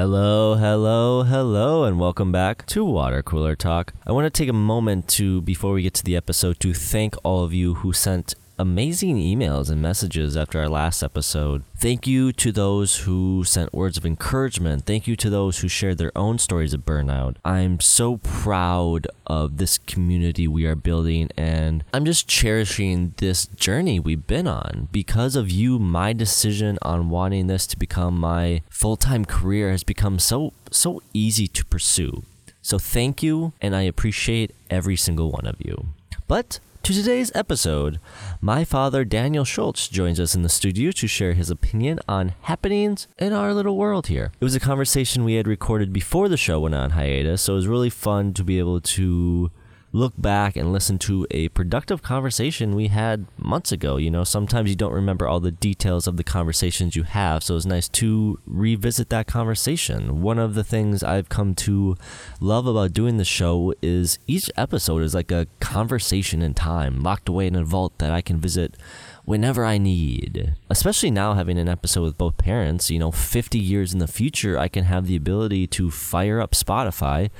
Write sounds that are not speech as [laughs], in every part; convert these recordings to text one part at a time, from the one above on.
Hello, hello, hello, and welcome back to Water Cooler Talk. I want to take a moment to, before we get to the episode, to thank all of you who sent amazing emails and messages after our last episode. Thank you to those who sent words of encouragement. Thank you to those who shared their own stories of burnout. I'm so proud of this community we are building, and I'm just cherishing this journey we've been on. Because of you, my decision on wanting this to become my full time career has become so, so easy to pursue. So thank you, and I appreciate every single one of you. But to today's episode, my father Daniel Schultz joins us in the studio to share his opinion on happenings in our little world here. It was a conversation we had recorded before the show went on hiatus, so it was really fun to be able to look back and listen to a productive conversation we had months ago. You know, sometimes you don't remember all the details of the conversations you have, so it's nice to revisit that conversation. One of the things I've come to love about doing the show is each episode is like a conversation in time, locked away in a vault that I can visit whenever I need. Especially now having an episode with both parents, you know, 50 years in the future, I can have the ability to fire up Spotify,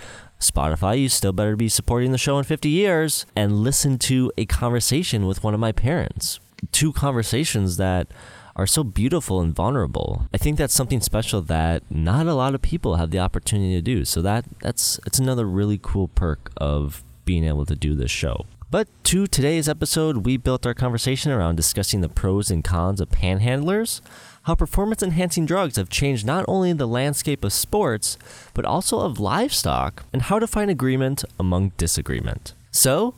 Spotify, you still better be supporting the show in 50 years and listen to a conversation with one of my parents. Two conversations that are so beautiful and vulnerable. I think that's something special that not a lot of people have the opportunity to do. So that that's it's another really cool perk of being able to do this show. But to today's episode, we built our conversation around discussing the pros and cons of panhandlers, how performance enhancing drugs have changed not only the landscape of sports, but also of livestock, and how to find agreement among disagreement. So,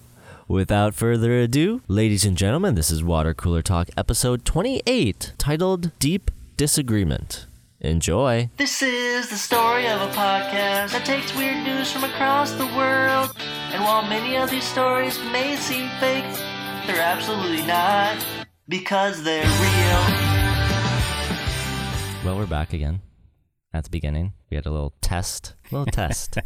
without further ado, ladies and gentlemen, this is Water Cooler Talk episode 28, titled Deep Disagreement. Enjoy. This is the story of a podcast that takes weird news from across the world. And while many of these stories may seem fake, they're absolutely not because they're real. Well, we're back again at the beginning. We had a little test, little [laughs] test.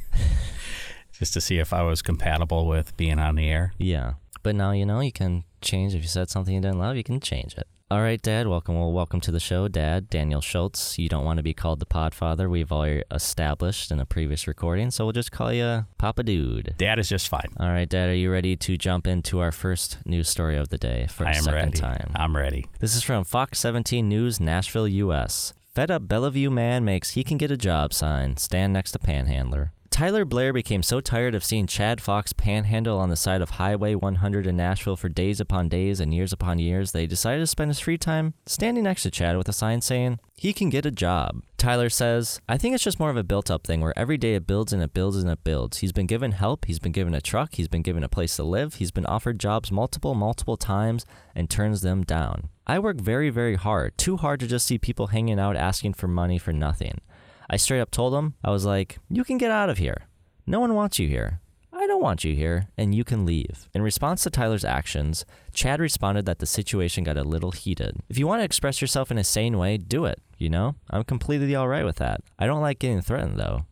[laughs] just to see if I was compatible with being on the air. Yeah. But now you know you can change if you said something you didn't love, you can change it. All right, Dad, welcome. Well, welcome to the show, Dad. Daniel Schultz. You don't want to be called the Podfather. We've already established in a previous recording, so we'll just call you Papa Dude. Dad is just fine. All right, Dad, are you ready to jump into our first news story of the day for I a am second ready. time? I'm ready. This is from Fox 17 News, Nashville, U.S. Fed up Bellevue man makes he can get a job sign. Stand next to panhandler. Tyler Blair became so tired of seeing Chad Fox panhandle on the side of Highway 100 in Nashville for days upon days and years upon years that he decided to spend his free time standing next to Chad with a sign saying, he can get a job. Tyler says, I think it's just more of a built up thing where every day it builds and it builds and it builds. He's been given help, he's been given a truck, he's been given a place to live, he's been offered jobs multiple, multiple times and turns them down. I work very, very hard, too hard to just see people hanging out asking for money for nothing. I straight up told him, I was like, you can get out of here. No one wants you here. I don't want you here, and you can leave. In response to Tyler's actions, Chad responded that the situation got a little heated. If you want to express yourself in a sane way, do it, you know? I'm completely alright with that. I don't like getting threatened, though.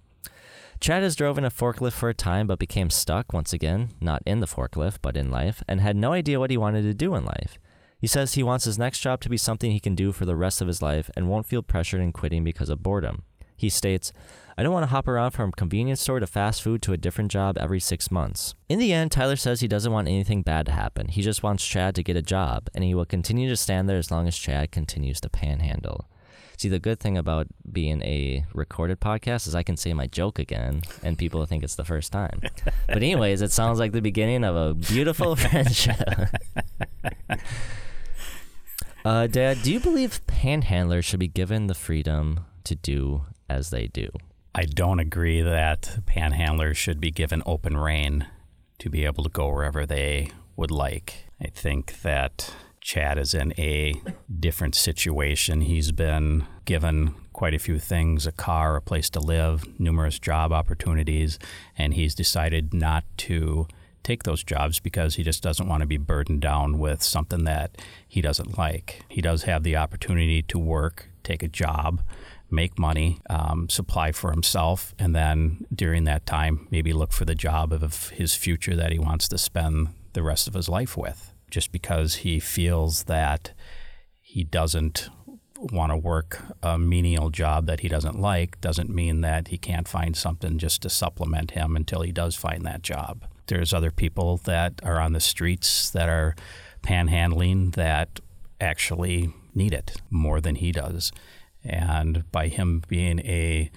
Chad has driven a forklift for a time but became stuck once again, not in the forklift, but in life, and had no idea what he wanted to do in life. He says he wants his next job to be something he can do for the rest of his life and won't feel pressured in quitting because of boredom. He states, I don't want to hop around from convenience store to fast food to a different job every six months. In the end, Tyler says he doesn't want anything bad to happen. He just wants Chad to get a job, and he will continue to stand there as long as Chad continues to panhandle. See, the good thing about being a recorded podcast is I can say my joke again, and people think it's the first time. but, anyways, it sounds like the beginning of a beautiful [laughs] friendship. uh, Dad, do you believe panhandlers should be given the freedom to do as they do? I don't agree that panhandlers should be given open rein to be able to go wherever they would like. I think that Chad is in a different situation. He's been given quite a few things a car, a place to live, numerous job opportunities, and he's decided not to take those jobs because he just doesn't want to be burdened down with something that he doesn't like. He does have the opportunity to work, take a job, make money, um, supply for himself, and then during that time, maybe look for the job of his future that he wants to spend the rest of his life with. Just because he feels that he doesn't want to work a menial job that he doesn't like doesn't mean that he can't find something just to supplement him until he does find that job. There's other people that are on the streets that are panhandling that actually need it more than he does. And by him being a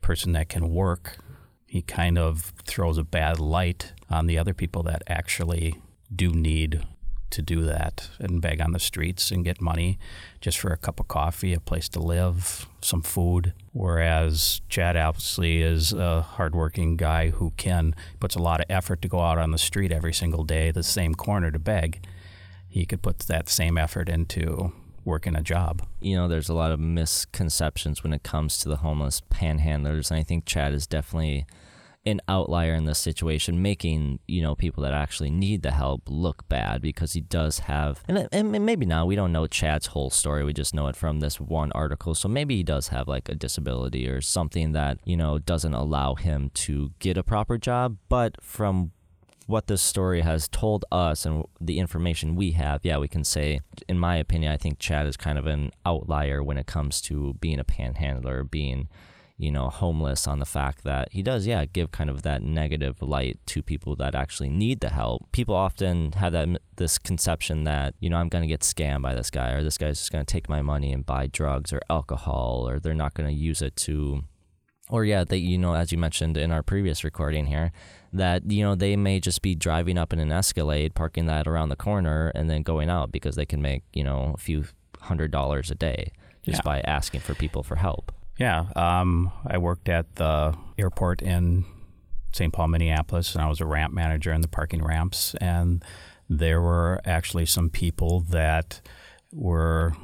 person that can work, he kind of throws a bad light on the other people that actually do need to do that and beg on the streets and get money just for a cup of coffee, a place to live, some food. Whereas Chad obviously is a hardworking guy who can puts a lot of effort to go out on the street every single day, the same corner to beg. He could put that same effort into working a job. You know, there's a lot of misconceptions when it comes to the homeless panhandlers, and I think Chad is definitely an outlier in this situation, making you know people that actually need the help look bad because he does have, and, and maybe now we don't know Chad's whole story. We just know it from this one article. So maybe he does have like a disability or something that you know doesn't allow him to get a proper job. But from what this story has told us and the information we have, yeah, we can say, in my opinion, I think Chad is kind of an outlier when it comes to being a panhandler, being you know, homeless on the fact that he does, yeah, give kind of that negative light to people that actually need the help. People often have that this conception that, you know, I'm going to get scammed by this guy or this guy's just going to take my money and buy drugs or alcohol or they're not going to use it to or yeah, that you know, as you mentioned in our previous recording here, that you know they may just be driving up in an Escalade, parking that around the corner, and then going out because they can make you know a few hundred dollars a day just yeah. by asking for people for help. Yeah, um, I worked at the airport in St. Paul, Minneapolis, and I was a ramp manager in the parking ramps. And there were actually some people that were,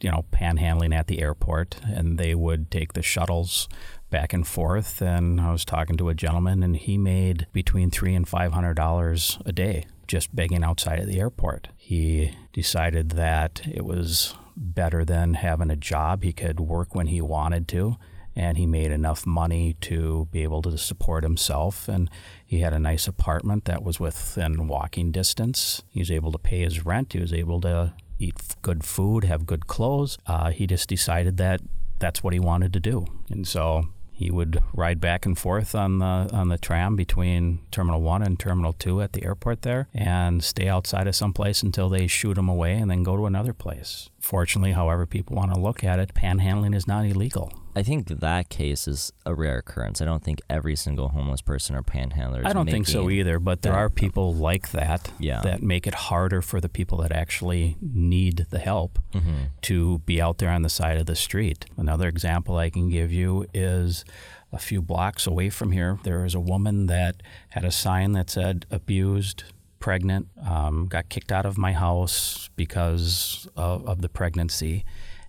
you know, panhandling at the airport, and they would take the shuttles back and forth. And I was talking to a gentleman, and he made between three and five hundred dollars a day just begging outside of the airport. He decided that it was better than having a job. He could work when he wanted to, and he made enough money to be able to support himself. And he had a nice apartment that was within walking distance. He was able to pay his rent. He was able to eat good food, have good clothes. Uh, he just decided that that's what he wanted to do. And so he would ride back and forth on the on the tram between Terminal One and Terminal Two at the airport there, and stay outside of some place until they shoot him away, and then go to another place. Fortunately, however people want to look at it, panhandling is not illegal. I think that case is a rare occurrence. I don't think every single homeless person or panhandler. I don't think so either, but there are people like that yeah. that make it harder for the people that actually need the help mm-hmm. to be out there on the side of the street. Another example I can give you is a few blocks away from here. There is a woman that had a sign that said abused, pregnant, um, got kicked out of my house because of, of the pregnancy.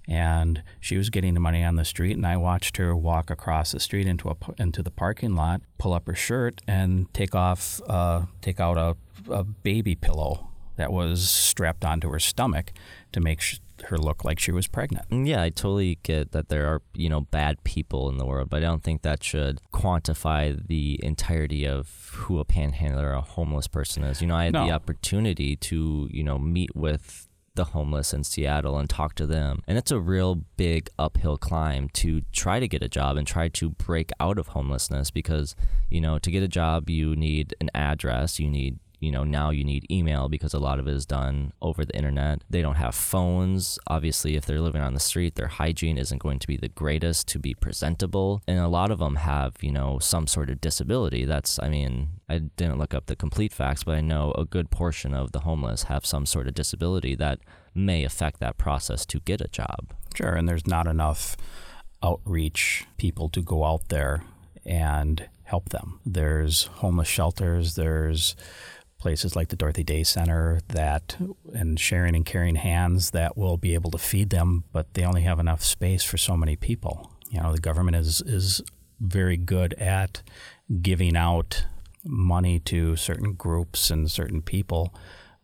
And she was getting the money on the street and I watched her walk across the street into a into the parking lot, pull up her shirt and take off uh, take out a, a baby pillow that was strapped onto her stomach to make sh- her look like she was pregnant. Mm, yeah, I totally get that there are, you know, bad people in the world, but I don't think that should quantify the entirety of who a panhandler or a homeless person is. You know, I had no. the opportunity to, you know, meet with the homeless in Seattle and talk to them. And it's a real big uphill climb to try to get a job and try to break out of homelessness because, you know, to get a job, you need an address, you need you know now you need email because a lot of it is done over the internet. They don't have phones. Obviously if they're living on the street their hygiene isn't going to be the greatest to be presentable. And a lot of them have you know some sort of disability. That's i mean i didn't look up the complete facts but i know a good portion of the homeless have some sort of disability that may affect that process to get a job. Sure and there's not enough outreach people to go out there and help them. There's homeless shelters there's places like the Dorothy Day Center that and sharing and caring hands that will be able to feed them, but they only have enough space for so many people. You know, the government is is very good at giving out money to certain groups and certain people,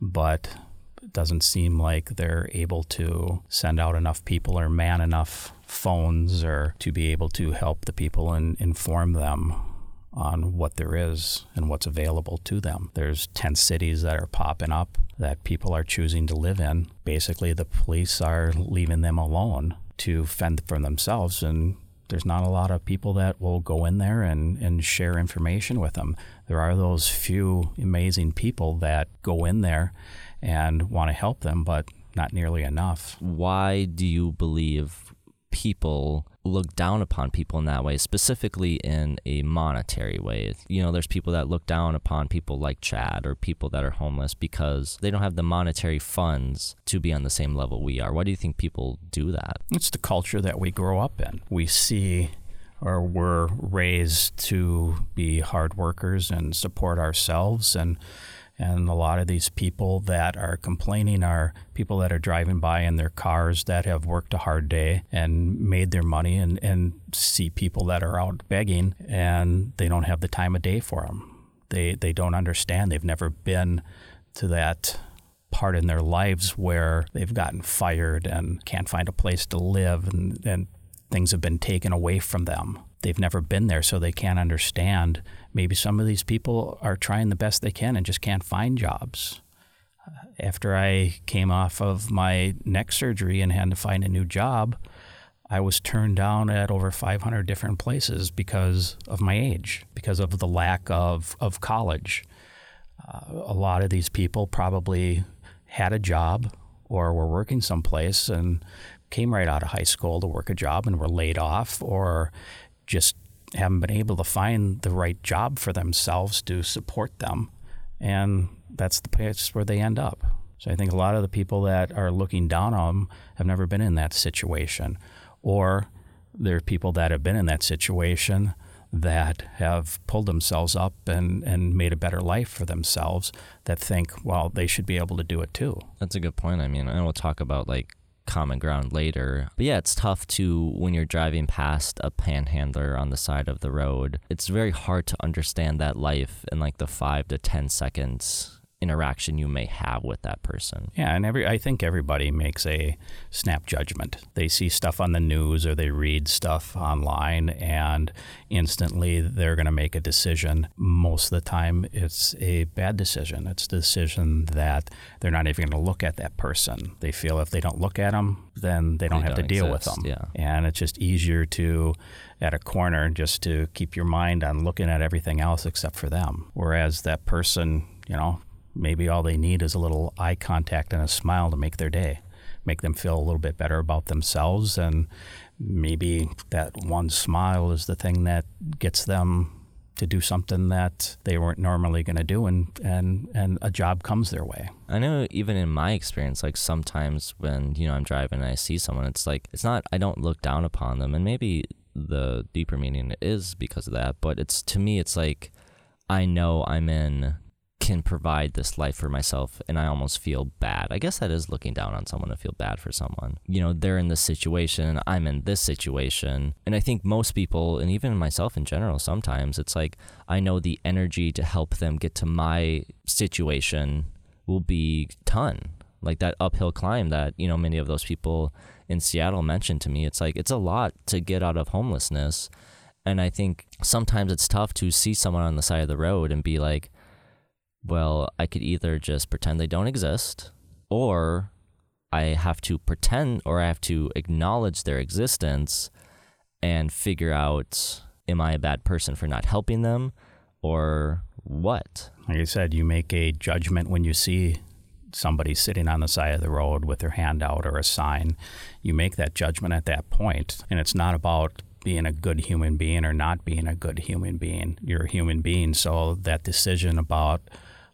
but it doesn't seem like they're able to send out enough people or man enough phones or to be able to help the people and inform them on what there is and what's available to them. There's 10 cities that are popping up that people are choosing to live in. Basically, the police are leaving them alone to fend for themselves. And there's not a lot of people that will go in there and, and share information with them. There are those few amazing people that go in there and want to help them, but not nearly enough. Why do you believe people look down upon people in that way, specifically in a monetary way. You know, there's people that look down upon people like Chad or people that are homeless because they don't have the monetary funds to be on the same level we are. Why do you think people do that? It's the culture that we grow up in. We see or we're raised to be hard workers and support ourselves and and a lot of these people that are complaining are people that are driving by in their cars that have worked a hard day and made their money and, and see people that are out begging and they don't have the time of day for them. They, they don't understand. They've never been to that part in their lives where they've gotten fired and can't find a place to live and, and things have been taken away from them they've never been there, so they can't understand. Maybe some of these people are trying the best they can and just can't find jobs. After I came off of my neck surgery and had to find a new job, I was turned down at over 500 different places because of my age, because of the lack of, of college. Uh, a lot of these people probably had a job or were working someplace and came right out of high school to work a job and were laid off or just haven't been able to find the right job for themselves to support them. And that's the place where they end up. So I think a lot of the people that are looking down on them have never been in that situation. Or there are people that have been in that situation that have pulled themselves up and, and made a better life for themselves that think, well, they should be able to do it too. That's a good point. I mean, I we'll talk about like common ground later. But yeah, it's tough to when you're driving past a panhandler on the side of the road. It's very hard to understand that life in like the five to 10 seconds interaction you may have with that person. Yeah, and every I think everybody makes a snap judgment. They see stuff on the news or they read stuff online and instantly they're going to make a decision. Most of the time it's a bad decision. It's a decision that they're not even going to look at that person. They feel if they don't look at them, then they don't they have don't to deal exist, with them. Yeah. And it's just easier to at a corner just to keep your mind on looking at everything else except for them. Whereas that person, you know, maybe all they need is a little eye contact and a smile to make their day, make them feel a little bit better about themselves. And maybe that one smile is the thing that gets them to do something that they weren't normally going to do and, and and a job comes their way. I know even in my experience like sometimes when you know I'm driving and I see someone it's like it's not I don't look down upon them and maybe the deeper meaning is because of that but it's to me it's like I know I'm in can provide this life for myself and I almost feel bad. I guess that is looking down on someone to feel bad for someone. You know, they're in this situation, I'm in this situation. And I think most people, and even myself in general, sometimes it's like I know the energy to help them get to my situation will be ton. Like that uphill climb that, you know, many of those people in Seattle mentioned to me. It's like it's a lot to get out of homelessness. And I think sometimes it's tough to see someone on the side of the road and be like, well, I could either just pretend they don't exist or I have to pretend or I have to acknowledge their existence and figure out am I a bad person for not helping them or what? Like I said, you make a judgment when you see somebody sitting on the side of the road with their hand out or a sign. You make that judgment at that point, and it's not about being a good human being or not being a good human being. You're a human being, so that decision about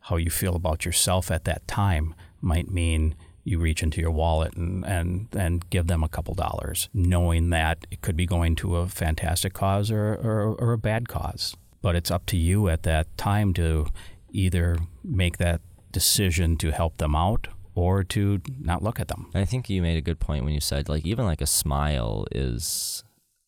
how you feel about yourself at that time might mean you reach into your wallet and, and, and give them a couple dollars, knowing that it could be going to a fantastic cause or, or, or a bad cause. But it's up to you at that time to either make that decision to help them out or to not look at them. I think you made a good point when you said, like, even like a smile is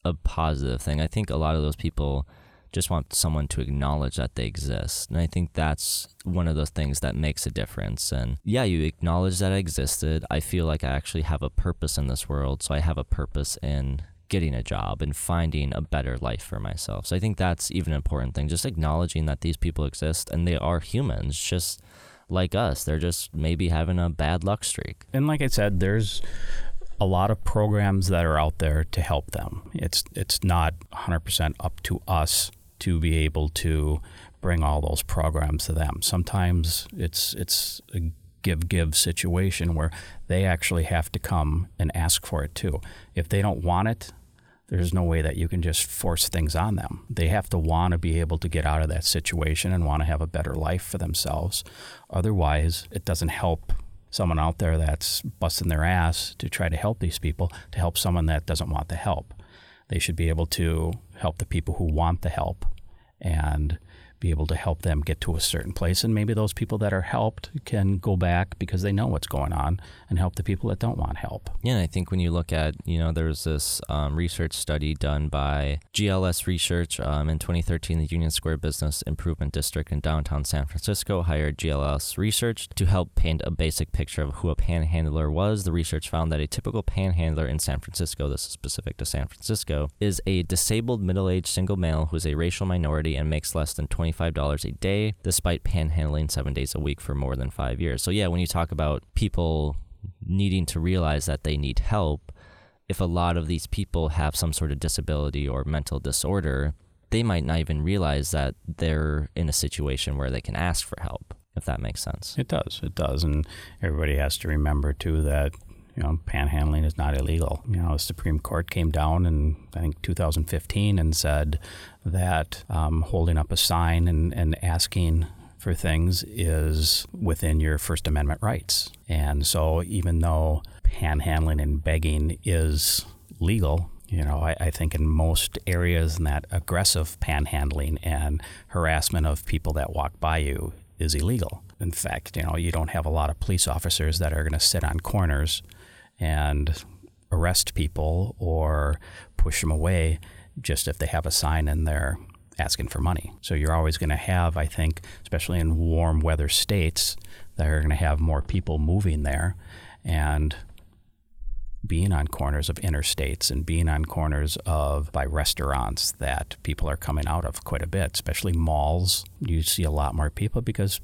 a positive thing. I think a lot of those people just want someone to acknowledge that they exist. And I think that's one of those things that makes a difference. And yeah, you acknowledge that I existed. I feel like I actually have a purpose in this world. So I have a purpose in getting a job and finding a better life for myself. So I think that's even an important thing, just acknowledging that these people exist and they are humans, just like us. They're just maybe having a bad luck streak. And like I said, there's a lot of programs that are out there to help them. It's it's not 100% up to us to be able to bring all those programs to them. Sometimes it's it's a give give situation where they actually have to come and ask for it too. If they don't want it, there's no way that you can just force things on them. They have to want to be able to get out of that situation and want to have a better life for themselves. Otherwise, it doesn't help someone out there that's busting their ass to try to help these people to help someone that doesn't want the help. They should be able to help the people who want the help. And be able to help them get to a certain place. And maybe those people that are helped can go back because they know what's going on and help the people that don't want help. Yeah, I think when you look at, you know, there was this um, research study done by GLS Research um, in 2013. The Union Square Business Improvement District in downtown San Francisco hired GLS Research to help paint a basic picture of who a panhandler was. The research found that a typical panhandler in San Francisco, this is specific to San Francisco, is a disabled middle aged single male who is a racial minority and makes less than 20 $25 a day, despite panhandling seven days a week for more than five years. So, yeah, when you talk about people needing to realize that they need help, if a lot of these people have some sort of disability or mental disorder, they might not even realize that they're in a situation where they can ask for help, if that makes sense. It does. It does. And everybody has to remember, too, that you know, panhandling is not illegal. You know, the Supreme Court came down in I think 2015 and said that um, holding up a sign and, and asking for things is within your First Amendment rights. And so, even though panhandling and begging is legal, you know, I, I, think in most areas, in that aggressive panhandling and harassment of people that walk by you is illegal. In fact, you know, you don't have a lot of police officers that are going to sit on corners and arrest people or push them away just if they have a sign in there asking for money. So you're always going to have, I think, especially in warm weather states, that are going to have more people moving there and being on corners of interstates and being on corners of by restaurants that people are coming out of quite a bit, especially malls. You see a lot more people because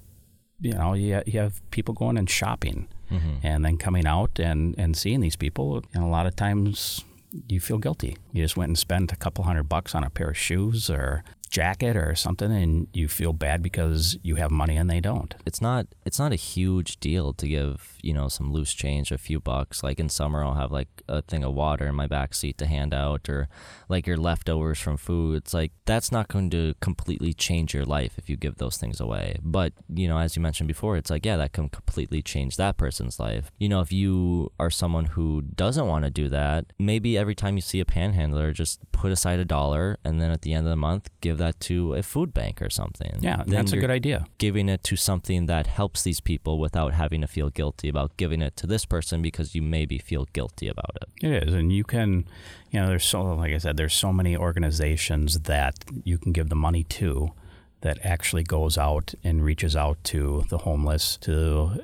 you know you, you have people going and shopping mm-hmm. and then coming out and, and seeing these people. And a lot of times you feel guilty. You just went and spent a couple hundred bucks on a pair of shoes or jacket or something and you feel bad because you have money and they don't. It's not it's not a huge deal to give, you know, some loose change, a few bucks. Like in summer I'll have like a thing of water in my back seat to hand out or like your leftovers from food. It's like that's not going to completely change your life if you give those things away. But, you know, as you mentioned before, it's like yeah, that can completely change that person's life. You know, if you are someone who doesn't want to do that, maybe every time you see a panhandler just put aside a dollar and then at the end of the month give give that to a food bank or something. Yeah, then that's a good idea. Giving it to something that helps these people without having to feel guilty about giving it to this person because you maybe feel guilty about it. It is, and you can, you know, there's so like I said, there's so many organizations that you can give the money to that actually goes out and reaches out to the homeless, to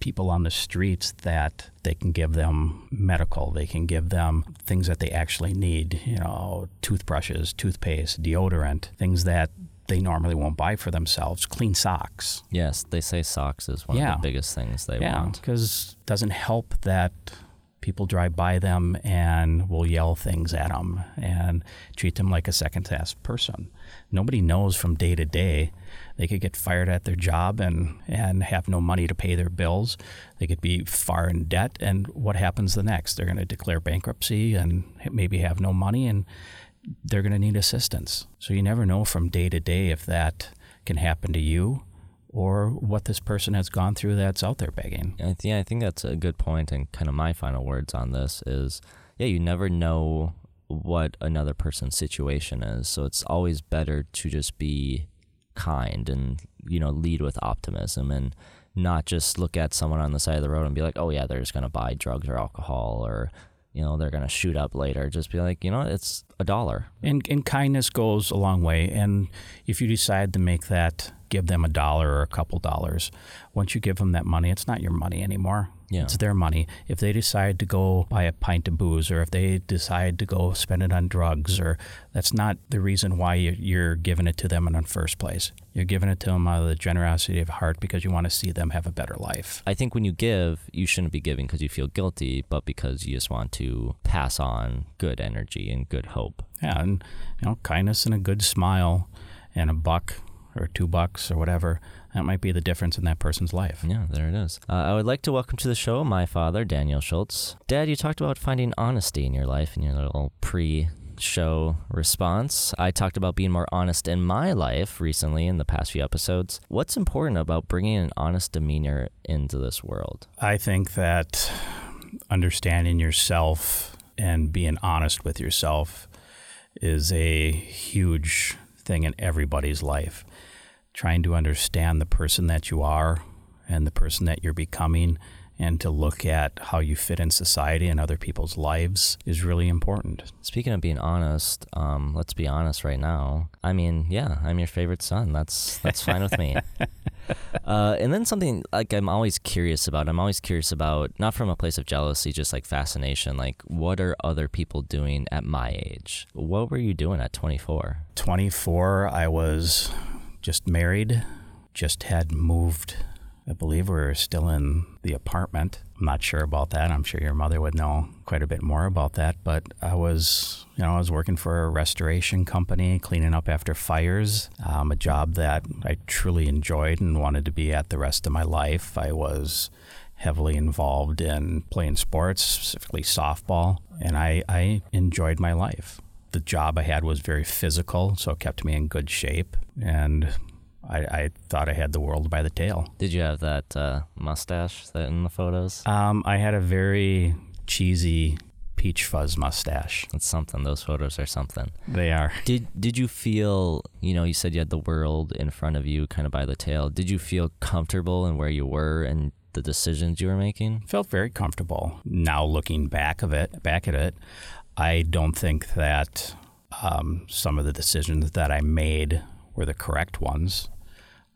people on the streets that they can give them medical, they can give them things that they actually need, you know, toothbrushes, toothpaste, deodorant, things that they normally won't buy for themselves, clean socks. Yes, they say socks is one yeah. of the biggest things they yeah, want. because it doesn't help that people drive by them and will yell things at them and treat them like a second class person. Nobody knows from day to day. They could get fired at their job and, and have no money to pay their bills. They could be far in debt. And what happens the next? They're going to declare bankruptcy and maybe have no money and they're going to need assistance. So you never know from day to day if that can happen to you or what this person has gone through that's out there begging. Yeah, I think that's a good point, and kind of my final words on this is, yeah, you never know what another person's situation is, so it's always better to just be kind and you know lead with optimism and not just look at someone on the side of the road and be like, oh yeah, they're just gonna buy drugs or alcohol or you know they're gonna shoot up later. Just be like, you know, it's a dollar. And and kindness goes a long way. And if you decide to make that give them a dollar or a couple dollars. Once you give them that money, it's not your money anymore. Yeah. It's their money. If they decide to go buy a pint of booze or if they decide to go spend it on drugs or that's not the reason why you- you're giving it to them in the first place. You're giving it to them out of the generosity of heart because you want to see them have a better life. I think when you give, you shouldn't be giving because you feel guilty, but because you just want to pass on good energy and good hope. Yeah, and you know, kindness and a good smile and a buck or two bucks or whatever, that might be the difference in that person's life. Yeah, there it is. Uh, I would like to welcome to the show my father, Daniel Schultz. Dad, you talked about finding honesty in your life in your little pre show response. I talked about being more honest in my life recently in the past few episodes. What's important about bringing an honest demeanor into this world? I think that understanding yourself and being honest with yourself is a huge thing in everybody's life. Trying to understand the person that you are and the person that you're becoming and to look at how you fit in society and other people's lives is really important. Speaking of being honest, um, let's be honest right now. I mean, yeah, I'm your favorite son. That's that's fine with me. [laughs] Uh, and then something like I'm always curious about. I'm always curious about not from a place of jealousy, just like fascination. Like, what are other people doing at my age? What were you doing at 24? 24, I was just married, just had moved. I believe we are still in the apartment. I'm not sure about that. I'm sure your mother would know quite a bit more about that. But I was, you know, I was working for a restoration company, cleaning up after fires, um, a job that I truly enjoyed and wanted to be at the rest of my life. I was heavily involved in playing sports, specifically softball, and I, I enjoyed my life. The job I had was very physical, so it kept me in good shape. And I, I thought I had the world by the tail. Did you have that uh, mustache that in the photos? Um, I had a very cheesy peach fuzz mustache. It's something. Those photos are something. They are. Did Did you feel? You know, you said you had the world in front of you, kind of by the tail. Did you feel comfortable in where you were and the decisions you were making? Felt very comfortable. Now looking back of it, back at it, I don't think that um, some of the decisions that I made were the correct ones.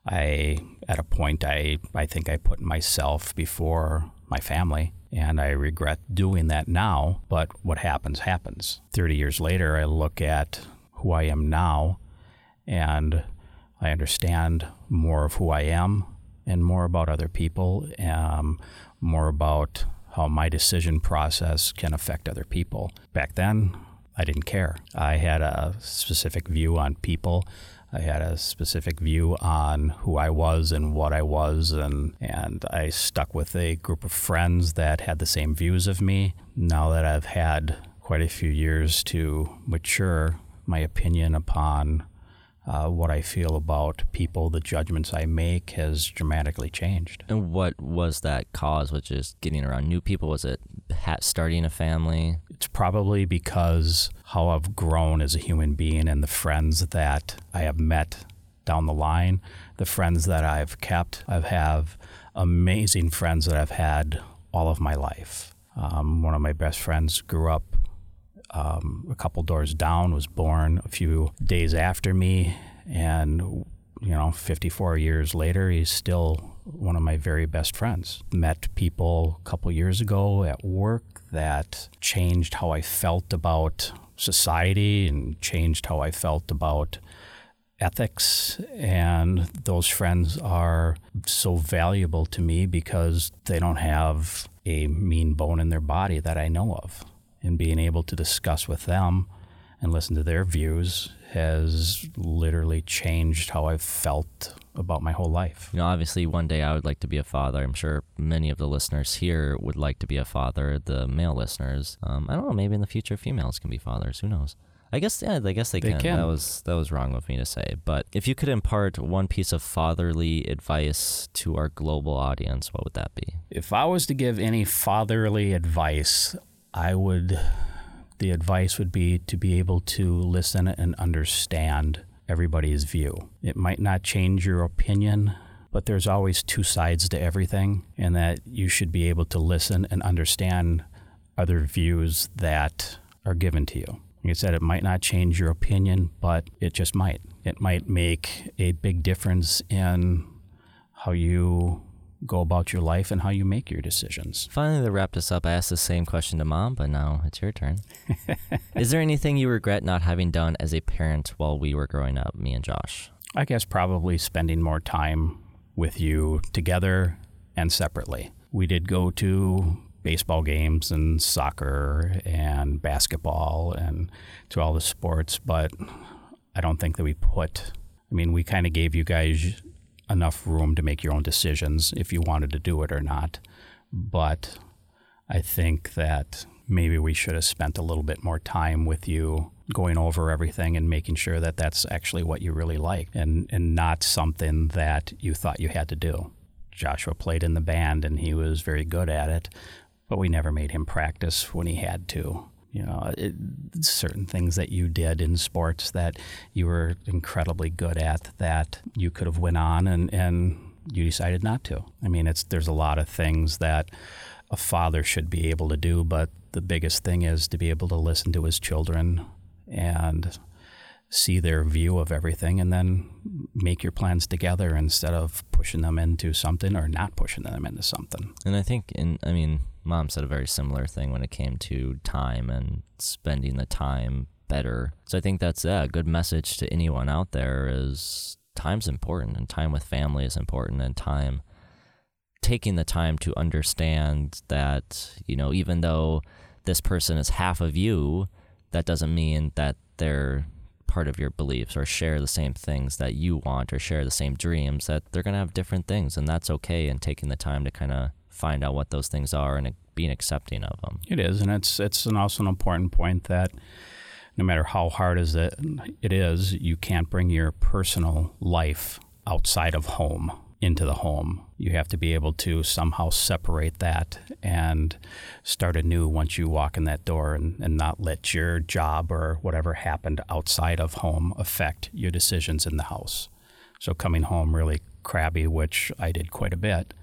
I, at a point, I, I think I put myself before my family, and I regret doing that now. But what happens, happens. 30 years later, I look at who I am now, and I understand more of who I am and more about other people, um, more about how my decision process can affect other people. Back then, I didn't care. I had a specific view on people. I had a specific view on who I was and what I was, and, and I stuck with a group of friends that had the same views of me. Now that I've had quite a few years to mature, my opinion upon uh, what I feel about people, the judgments I make, has dramatically changed. And what was that cause? Was just getting around new people? Was it starting a family? It's probably because how I've grown as a human being and the friends that I have met down the line, the friends that I've kept. I have amazing friends that I've had all of my life. Um, one of my best friends grew up um, a couple doors down, was born a few days after me, and you know, 54 years later, he's still one of my very best friends. Met people a couple years ago at work that changed how I felt about society and changed how I felt about ethics. And those friends are so valuable to me because they don't have a mean bone in their body that I know of. And being able to discuss with them and listen to their views has literally changed how I've felt about my whole life. You know, obviously, one day I would like to be a father. I'm sure many of the listeners here would like to be a father. The male listeners, um, I don't know. Maybe in the future, females can be fathers. Who knows? I guess yeah, I guess they, They can. can. That was that was wrong of me to say. But if you could impart one piece of fatherly advice to our global audience, what would that be? If I was to give any fatherly advice, I would the advice would be to be able to listen and understand everybody's view. It might not change your opinion, but there's always two sides to everything, and that you should be able to listen and understand other views that are given to you. Like I said, it might not change your opinion, but it just might. It might make a big difference in how you go about your life and how you make your decisions. Finally, to wrap this up, I asked the same question to mom, but now it's your turn. [laughs] Is there anything you regret not having done as a parent while we were growing up, me and Josh? I guess probably spending more time with you together and separately. We did go to baseball games and soccer and basketball and to all the sports, but I don't think that we put, I mean, we kind of gave you guys enough room to make your own decisions if you wanted to do it or not. But I think that maybe we should have spent a little bit more time with you going over everything and making sure that that's actually what you really like and, and not something that you thought you had to do. Joshua played in the band and he was very good at it, but we never made him practice when he had to. You know, it, certain things that you did in sports that you were incredibly good at that you could have went on and, and you decided not to. I mean, it's there's a lot of things that a father should be able to do, but the biggest thing is to be able to listen to his children and see their view of everything and then make your plans together instead of pushing them into something or not pushing them into something. And I think, in I mean, mom said a very similar thing when it came to time and spending the time better. So I think that's yeah, a good message to anyone out there is time's important and time with family is important and time taking the time to understand that, you know, even though this person is half of you, that doesn't mean that they're part of your beliefs or share the same things that you want or share the same dreams that they're going to have different things and that's okay and taking the time to kind of find out what those things are and being accepting of them. It is, and it's it's an also an important point that no matter how hard is it it is, you can't bring your personal life outside of home into the home. You have to be able to somehow separate that and start anew once you walk in that door and, and not let your job or whatever happened outside of home affect your decisions in the house. So coming home really crabby, which I did quite a bit,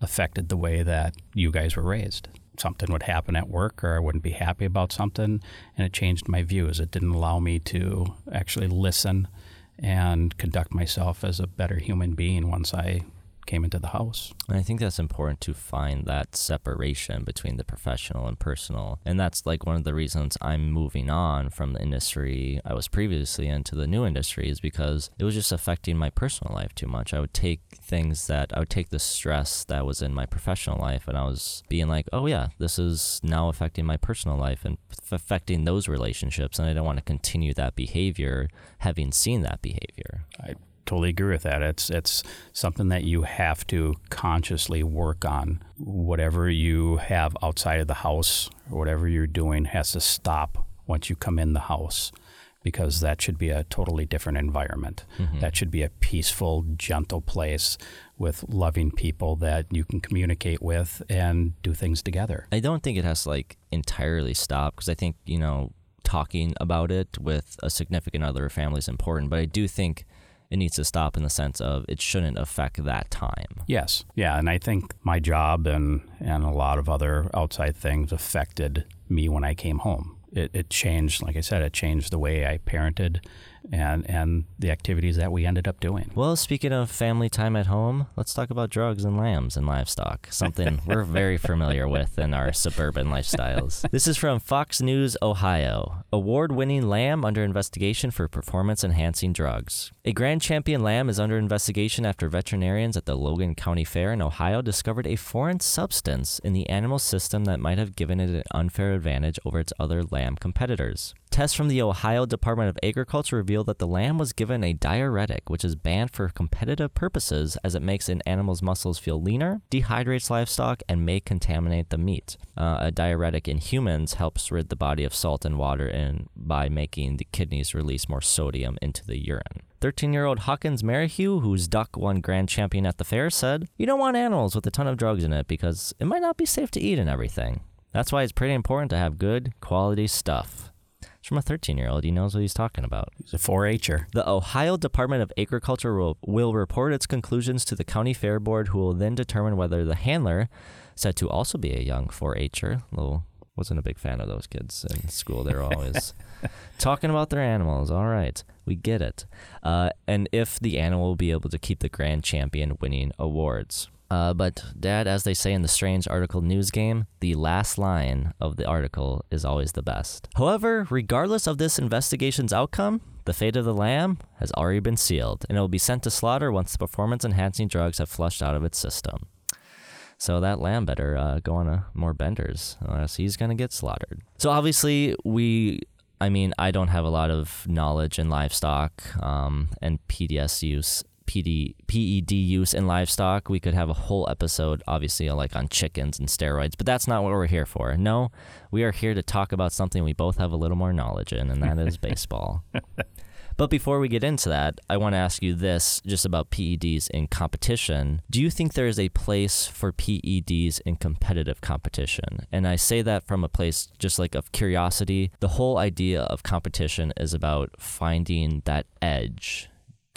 affected the way that you guys were raised. Something would happen at work, or I wouldn't be happy about something, and it changed my views. It didn't allow me to actually listen and conduct myself as a better human being once I came into the house. And I think that's important to find that separation between the professional and personal. And that's like one of the reasons I'm moving on from the industry I was previously into the new industry is because it was just affecting my personal life too much. I would take things that I would take the stress that was in my professional life and I was being like, oh yeah, this is now affecting my personal life and affecting those relationships. And I don't want to continue that behavior having seen that behavior. I totally agree with that. It's it's something that you have to consciously work on. Whatever you have outside of the house or whatever you're doing has to stop once you come in the house because that should be a totally different environment. Mm-hmm. That should be a peaceful, gentle place with loving people that you can communicate with and do things together. I don't think it has to like entirely stop because I think, you know, talking about it with a significant other or family is important, but I do think it needs to stop in the sense of it shouldn't affect that time. Yes. Yeah. And I think my job and, and a lot of other outside things affected me when I came home. It, it changed, like I said, it changed the way I parented and and the activities that we ended up doing. Well, speaking of family time at home, let's talk about drugs and lambs and livestock. Something [laughs] we're very familiar with in our suburban lifestyles. This is from Fox News Ohio. Award-winning lamb under investigation for performance-enhancing drugs. A grand champion lamb is under investigation after veterinarians at the Logan County Fair in Ohio discovered a foreign substance in the animal system that might have given it an unfair advantage over its other lamb competitors. Tests from the Ohio Department of Agriculture revealed that the lamb was given a diuretic, which is banned for competitive purposes as it makes an animal's muscles feel leaner, dehydrates livestock, and may contaminate the meat. Uh, a diuretic in humans helps rid the body of salt and water by making the kidneys release more sodium into the urine. 13 year old Hawkins Merrihew, whose duck won grand champion at the fair, said, You don't want animals with a ton of drugs in it because it might not be safe to eat and everything. That's why it's pretty important to have good, quality stuff. It's from a 13 year old. He knows what he's talking about. He's a 4 H'er. The Ohio Department of Agriculture will, will report its conclusions to the county fair board, who will then determine whether the handler, said to also be a young 4 H'er, little wasn't a big fan of those kids in school. They're always [laughs] talking about their animals. All right, we get it. Uh, and if the animal will be able to keep the grand champion winning awards. Uh, but, Dad, as they say in the Strange Article news game, the last line of the article is always the best. However, regardless of this investigation's outcome, the fate of the lamb has already been sealed, and it will be sent to slaughter once the performance enhancing drugs have flushed out of its system. So that lamb better uh, go on more benders, or else he's going to get slaughtered. So obviously, we I mean, I don't have a lot of knowledge in livestock um, and PEDs use, PD, PED use in livestock. We could have a whole episode, obviously, like on chickens and steroids, but that's not what we're here for. No, we are here to talk about something we both have a little more knowledge in, and that is [laughs] baseball. But before we get into that, I want to ask you this just about PEDs in competition. Do you think there is a place for PEDs in competitive competition? And I say that from a place just like of curiosity. The whole idea of competition is about finding that edge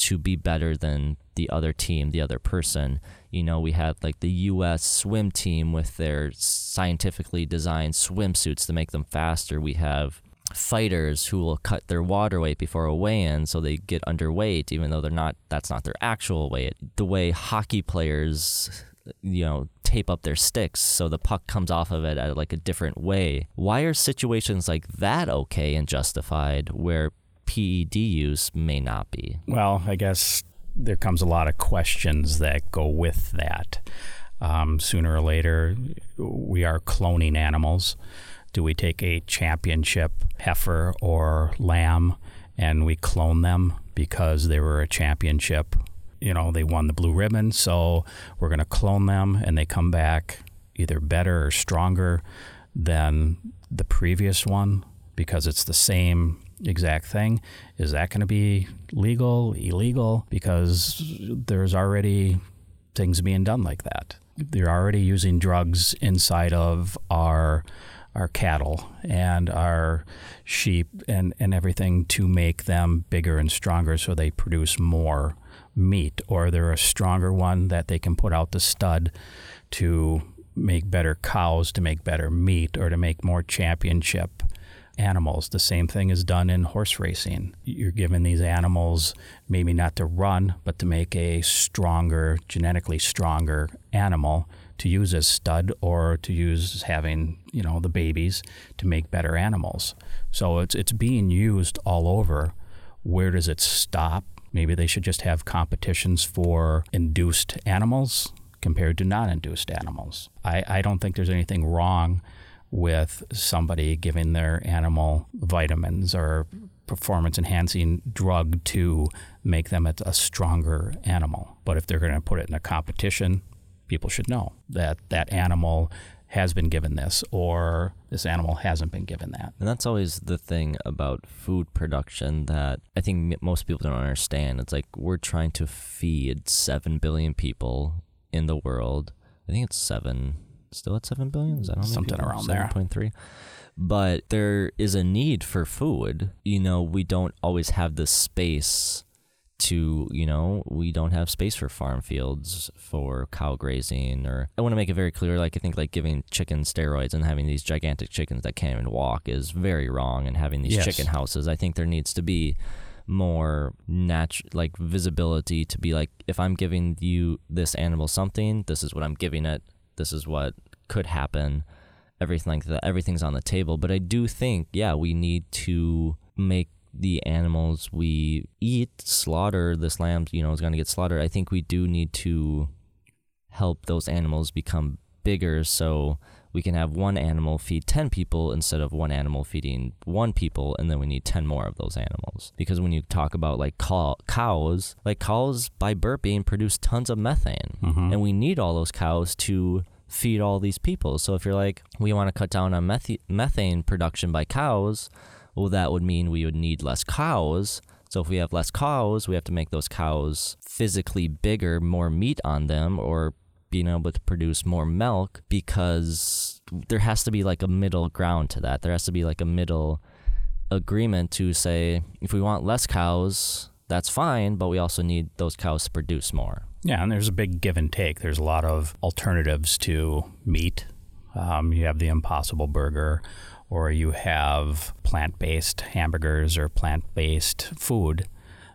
to be better than the other team, the other person. You know, we had like the US swim team with their scientifically designed swimsuits to make them faster. We have fighters who will cut their water weight before a weigh-in so they get underweight even though they're not that's not their actual weight the way hockey players you know tape up their sticks so the puck comes off of it at like a different way why are situations like that okay and justified where PED use may not be. Well i guess there comes a lot of questions that go with that. Um, sooner or later we are cloning animals. Do we take a championship heifer or lamb and we clone them because they were a championship? You know, they won the blue ribbon, so we're going to clone them and they come back either better or stronger than the previous one because it's the same exact thing. Is that going to be legal, illegal? Because there's already things being done like that. They're already using drugs inside of our our cattle and our sheep and, and everything to make them bigger and stronger so they produce more meat or they're a stronger one that they can put out the stud to make better cows to make better meat or to make more championship animals. The same thing is done in horse racing. You're given these animals maybe not to run, but to make a stronger, genetically stronger animal to use as stud or to use having you know the babies to make better animals. So it's it's being used all over. Where does it stop? Maybe they should just have competitions for induced animals compared to non-induced animals. I, I don't think there's anything wrong with somebody giving their animal vitamins or performance enhancing drug to make them a, stronger animal. But if they're going to put it in a competition, people should know that that animal has been given this or this animal hasn't been given that. And that's always the thing about food production that I think most people don't understand. It's like we're trying to feed 7 billion people in the world. I think it's 7 still at 7 billion? Is that something people? around 7. there? 7.3 but there is a need for food. You know, we don't always have the space to you know we don't have space for farm fields for cow grazing or i want to make it very clear like i think like giving chickens steroids and having these gigantic chickens that can't even walk is very wrong and having these yes. chicken houses i think there needs to be more natural like visibility to be like if i'm giving you this animal something this is what i'm giving it this is what could happen. Everything like that everything's on the table. But i do think yeah we need to make the animals we eat, slaughter this lamb, you know, is going to get slaughtered. I think we do need to help those animals become bigger. So we can have one animal feed 10 people instead of one animal feeding one people and then we need 10 more of those animals because when you talk about like cows like cows by burping produce tons of methane mm-hmm. and we need all those cows to feed all these people so if you're like we want to cut down on meth- methane production by cows well, that would mean we would need less cows. So if we have less cows, we have to make those cows physically bigger, more meat on them, or being able to produce more milk because there has to be like a middle ground to that. There has to be like a middle agreement to say if we want less cows, that's fine, but we also need those cows to produce more. Yeah, and there's a big give and take. There's a lot of alternatives to meat. Um, you have the Impossible Burger, or you have plant based hamburgers or plant based food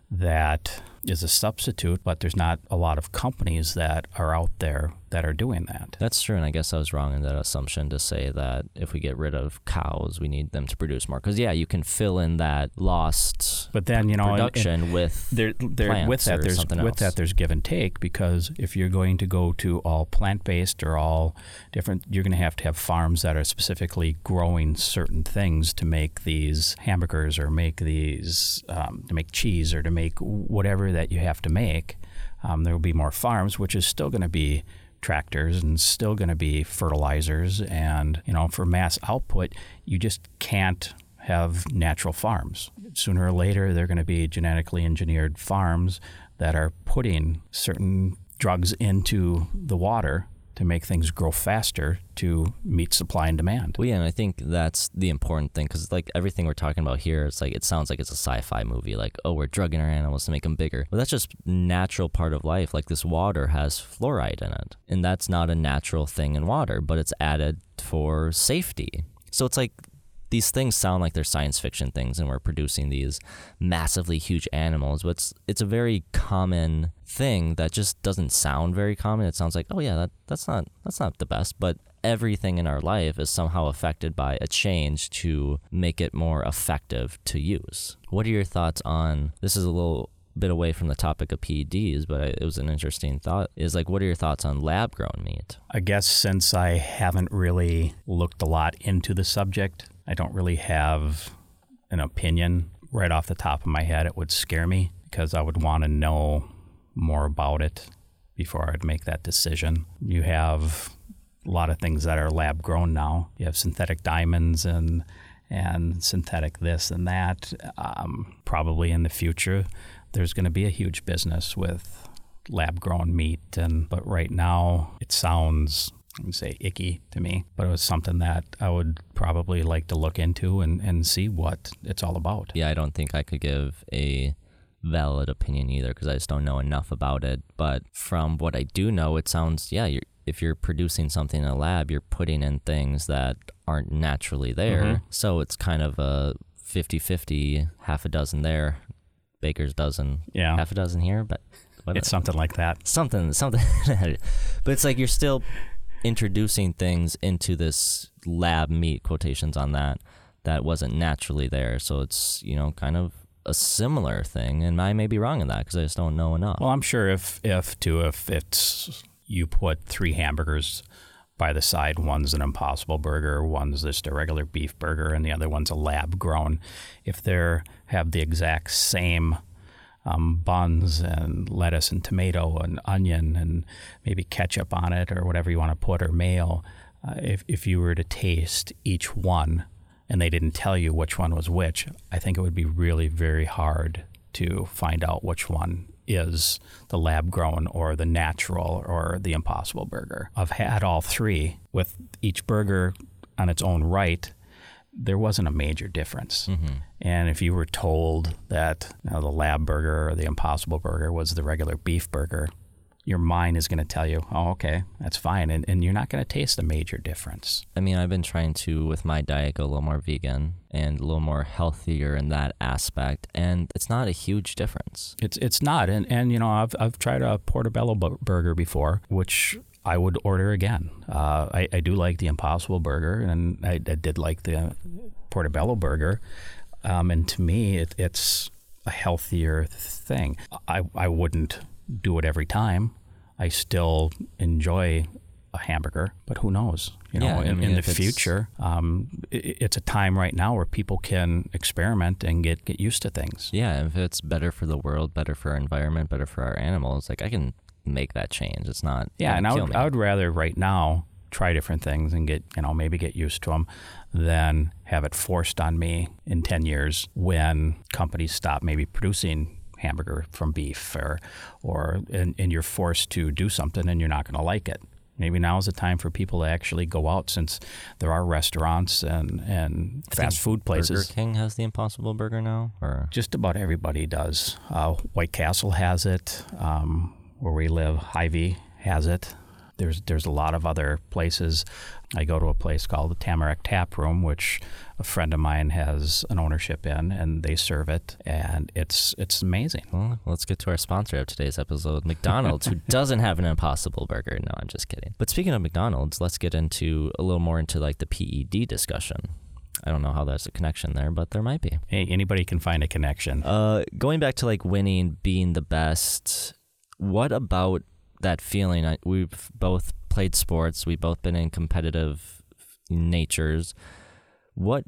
that is a substitute, but there's not a lot of companies that are out there that are doing that. That's true, and I guess I was wrong in that assumption to say that if we get rid of cows, we need them to produce more. Because yeah, you can fill in that lost But then you know, and- and production with there, there with that there's with else. that there's give and take because if you're going to go to all plant based or all different, you're going to have to have farms that are specifically growing certain things to make these hamburgers or make these um, to make cheese or to make whatever that you have to make. Um, there will be more farms, which is still going to be tractors and still going to be fertilizers and you know for mass output you just can't have natural farms sooner or later they're going to be genetically engineered farms that are putting certain drugs into the water to make things grow faster to meet supply and demand Well, yeah, and I think that's the important thing because, like, everything we're talking about here, it's like it sounds like it's a sci-fi movie. Like, oh, we're drugging our animals to make them bigger. But that's just natural part of life. Like, this water has fluoride in it, and that's not a natural thing in water, but it's added for safety. So it's like these things sound like they're science fiction things, and we're producing these massively huge animals. But it's it's a very common thing that just doesn't sound very common. It sounds like, oh yeah, that that's not that's not the best, but everything in our life is somehow affected by a change to make it more effective to use. What are your thoughts on this? Is a little bit away from the topic of PEDs, but it was an interesting thought. Is like, what are your thoughts on lab grown meat? I guess since I haven't really looked a lot into the subject, I don't really have an opinion right off the top of my head. It would scare me because I would want to know more about it before I'd make that decision. You have a lot of things that are lab grown now. You have synthetic diamonds and and synthetic this and that. Um, probably in the future, there's going to be a huge business with lab grown meat and but right now it sounds I would say icky to me, but it was something that I would probably like to look into and, and see what it's all about. Yeah, I don't think I could give a valid opinion either because I just don't know enough about it. But from what I do know, it sounds yeah. You're, if you're producing something in a lab, you're putting in things that aren't naturally there. Mhm. So it's kind of a 50-50, half a dozen there, baker's dozen, Yeah. half a dozen here. But It's something like that. something something [laughs] but it's like you're still introducing things into this lab meat quotations on that that wasn't naturally there so it's you know kind of a similar thing and i may be wrong in that because i just don't know enough Well, I'm sure if if too if it's you put three hamburgers by the side, one's an Impossible Burger, one's just a regular beef burger, and the other one's a lab grown. If they're have the exact same um, buns and lettuce and tomato and onion and maybe ketchup on it or whatever you want to put or mayo, uh, if if you were to taste each one and they didn't tell you which one was which, I think it would be really very hard to find out which one is the lab grown or the natural or the impossible burger. I've had all three with each burger on its own right. There wasn't a major difference. Mm-hmm. And if you were told that you know, the lab burger or the impossible burger was the regular beef burger, your mind is going to tell you, oh, okay, that's fine. And, and you're not going to taste a major difference. i mean i've been trying to with my diet go a little more vegan and a little more healthier in that aspect and it's not a huge difference It's it's not, and and you know I've I've tried a portobello bu- burger before, which I would order again. Uh, I I do like the Impossible Burger, and I, I did like the portobello burger, um, and to me it, it's a healthier thing. I I wouldn't do it every time. I still enjoy a hamburger, but who knows? You know, Yeah, I in, mean, in the if it's- future, um, i it's a time right now where people can experiment and get get used to things. Yeah, if it's better for the world, better for our environment, better for our animals, like I can make that change. It's not. Yeah, and I would, me. I would rather right now try different things and get, you know, maybe get used to them than have it forced on me in 10 years when companies stop maybe producing hamburger from beef or, or and, and you're forced to do something and you're not going to like it. Maybe now is the time for people to actually go out since there are restaurants and, and I fast food places. Burger King has the Impossible Burger now, or Just about everybody does. Uh, White Castle has it. Um, where we live, Hy-Vee has it. There's there's a lot of other places. I go to a place called the Tamarack Tap Room, which a friend of mine has an ownership in, and they serve it, and it's it's amazing. Well, let's get to our sponsor of today's episode, McDonald's, who [laughs] doesn't have an Impossible Burger. No, I'm just kidding. But speaking of McDonald's, let's get into a little more into like the PED discussion. I don't know how there's a connection there, but there might be. Hey, anybody can find a connection. Uh, going back to like winning, being the best. What about that feeling? I, we've both played sports. We've both been in competitive natures. What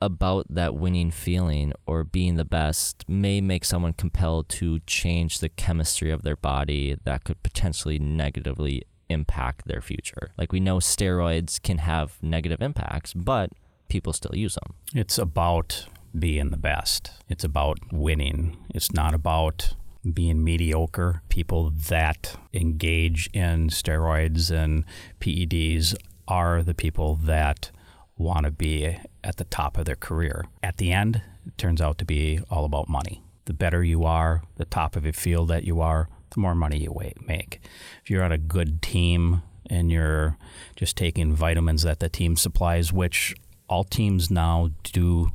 about that winning feeling or being the best may make someone compelled to change the chemistry of their body that could potentially negatively impact their future? Like we know steroids can have negative impacts, but people still use them. It's about being the best. It's about winning. It's not about being mediocre. People that engage in steroids and PEDs are the people that want to be at the top of their career. At the end, it turns out to be all about money. The better you are, the top of a field that you are, the more money you make. If you're on a good team and you're just taking vitamins that the team supplies, which all teams now do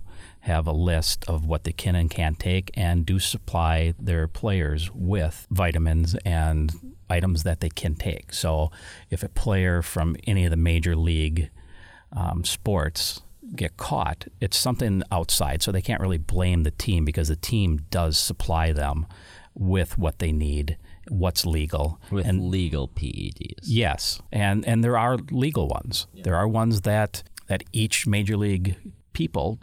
have a list of what they can and can't take and do supply their players with vitamins and items that they can take. So if a player from any of the major league um, sports get caught, it's something outside. So they can't really blame the team because the team does supply them with what they need, what's legal. With and legal PEDs. Yes, and and there are legal ones. There are ones that that each major league people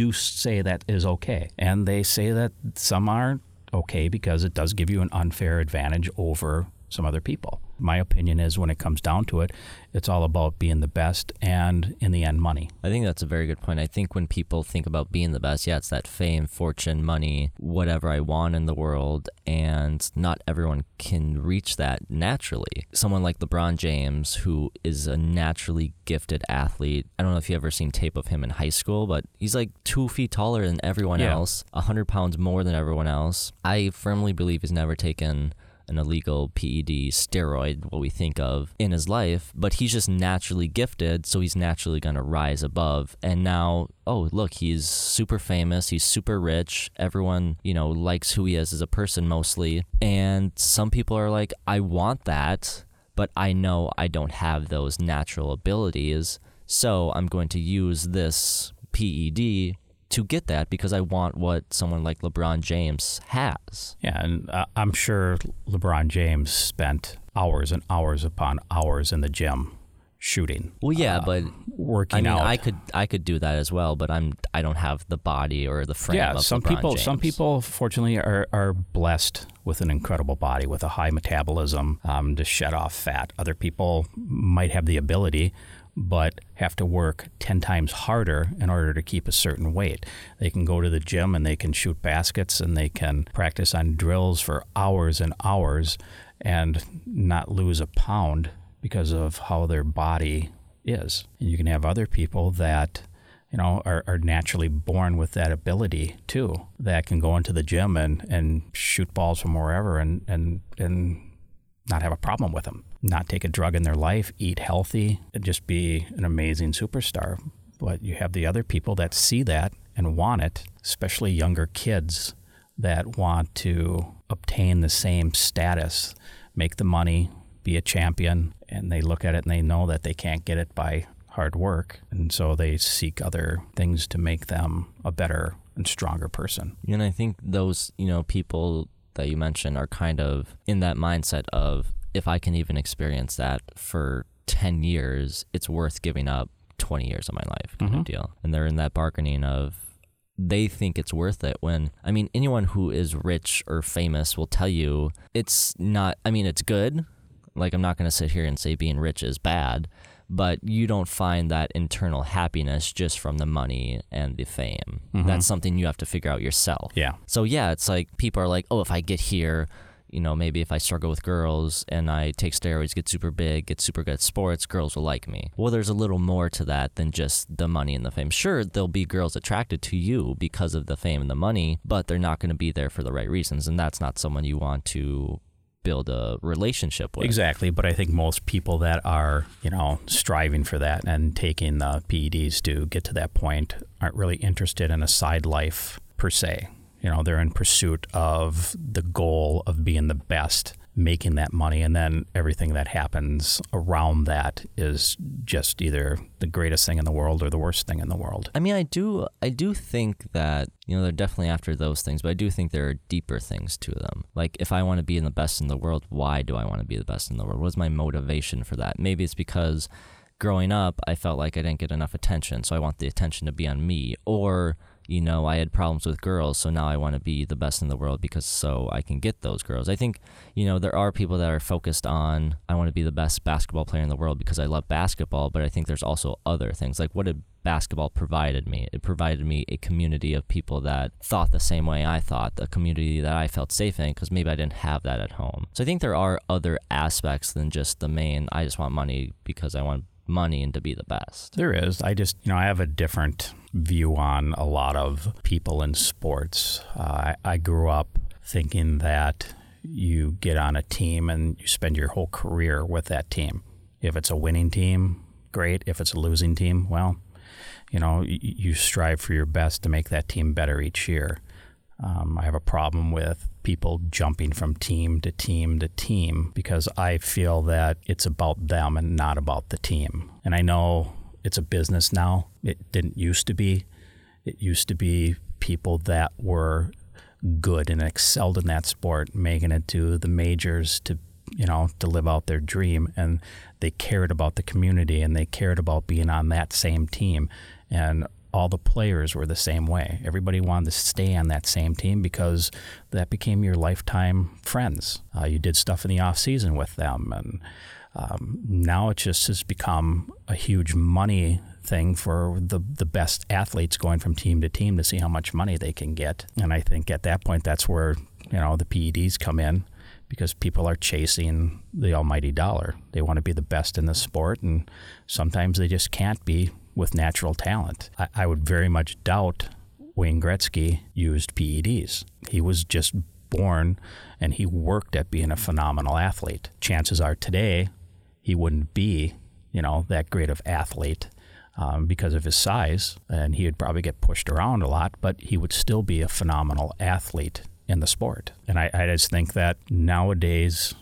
do say that is okay, and they say that some aren't okay because it does give you an unfair advantage over some other people. My opinion is when it comes down to it, it's all about being the best and in the end money. I think that's a very good point. I think when people think about being the best, yeah, it's that fame, fortune, money, whatever I want in the world, and not everyone can reach that naturally. Someone like LeBron James, who is a naturally gifted athlete, I don't know if you ever seen tape of him in high school, but he's like two feet taller than everyone Yeah. else, a hundred pounds more than everyone else. I firmly believe he's never taken an illegal PED steroid, what we think of in his life, but he's just naturally gifted, so he's naturally going to rise above. And now, oh, look, he's super famous, he's super rich. Everyone, you know, likes who he is as a person mostly. And some people are like, I want that, but I know I don't have those natural abilities, so I'm going to use this PED to get that because I want what someone like LeBron James has. Yeah, and uh, I'm sure LeBron James spent hours and hours upon hours in the gym shooting. Well, yeah, but working I mean, out. I could I could do that as well, but I'm I don't have the body or the frame. yeah, some LeBron people some people fortunately are, are blessed with an incredible body with a high metabolism um, to shed off fat. Other people might have the ability but have to work 10 times harder in order to keep a certain weight. They can go to the gym and they can shoot baskets and they can practice on drills for hours and hours and not lose a pound because of how their body is. And you can have other people that you know, are, are naturally born with that ability too, that can go into the gym and, and shoot balls from wherever and, and, and not have a problem with them, not take a drug in their life, eat healthy, and just be an amazing superstar. But you have the other people that see that and want it, especially younger kids that want to obtain the same status, make the money, be a champion, and they look at it and they know that they can't get it by hard work. And so they seek other things to make them a better and stronger person. And I think those, you know, people that you mentioned are kind of in that mindset of if I can even experience that for 10 years, it's worth giving up 20 years of my life kind of mm-hmm. deal. And they're in that bargaining of they think it's worth it when I mean anyone who is rich or famous will tell you it's not I mean it's good. Like I'm not going to sit here and say being rich is bad, but you don't find that internal happiness just from the money and the fame. Mm-hmm. That's something you have to figure out yourself. Yeah. So yeah, it's like people are like, oh, if I get here, you know, maybe if I struggle with girls and I take steroids, get super big, get super good at sports, girls will like me. Well, there's a little more to that than just the money and the fame. Sure, there'll be girls attracted to you because of the fame and the money, but they're not going to be there for the right reasons, and that's not someone you want to build a relationship with. Exactly, but I think most people that are, you know, striving for that and taking the PEDs to get to that point aren't really interested in a side life per se. You know, they're in pursuit of the goal of being the best making that money and then everything that happens around that is just either the greatest thing in the world or the worst thing in the world. I mean, I do I do think that, you know, they're definitely after those things, but I do think there are deeper things to them. Like if I want to be in the best in the world, why do I want to be the best in the world? What's my motivation for that? Maybe it's because growing up, I felt like I didn't get enough attention, so I want the attention to be on me or you know, I had problems with girls, so now I want to be the best in the world because so I can get those girls. I think, you know, there are people that are focused on, I want to be the best basketball player in the world because I love basketball, but I think there's also other things. Like, what did basketball provided me? It provided me a community of people that thought the same way I thought, a community that I felt safe in because maybe I didn't have that at home. So I think there are other aspects than just the main, I just want money because I want money and to be the best. There is. I just, you know, I have a different view on a lot of people in sports. Uh, I, grew up thinking that you get on a team and you spend your whole career with that team. If it's a winning team, great. If it's a losing team, well, you know, you, you strive for your best to make that team better each year. Um, I have a problem with people jumping from team to team to team because I feel that it's about them and not about the team. And I know it's a business now. It didn't used to be. It used to be people that were good and excelled in that sport, making it to the majors to you know to live out their dream, and they cared about the community and they cared about being on that same team. And all the players were the same way. Everybody wanted to stay on that same team because that became your lifetime friends. Uh, you did stuff in the off season with them, and um, now it just has become a huge money thing for the the best athletes going from team to team to see how much money they can get. And I think at that point, that's where you know the PEDs come in because people are chasing the almighty dollar. They want to be the best in the sport, and sometimes they just can't be with natural talent. I, I would very much doubt Wayne Gretzky used PEDs. He was just born and he worked at being a phenomenal athlete. Chances are today he wouldn't be, you know, that great of athlete um, because of his size, and he would probably get pushed around a lot, but he would still be a phenomenal athlete in the sport. And I, I just think that nowadays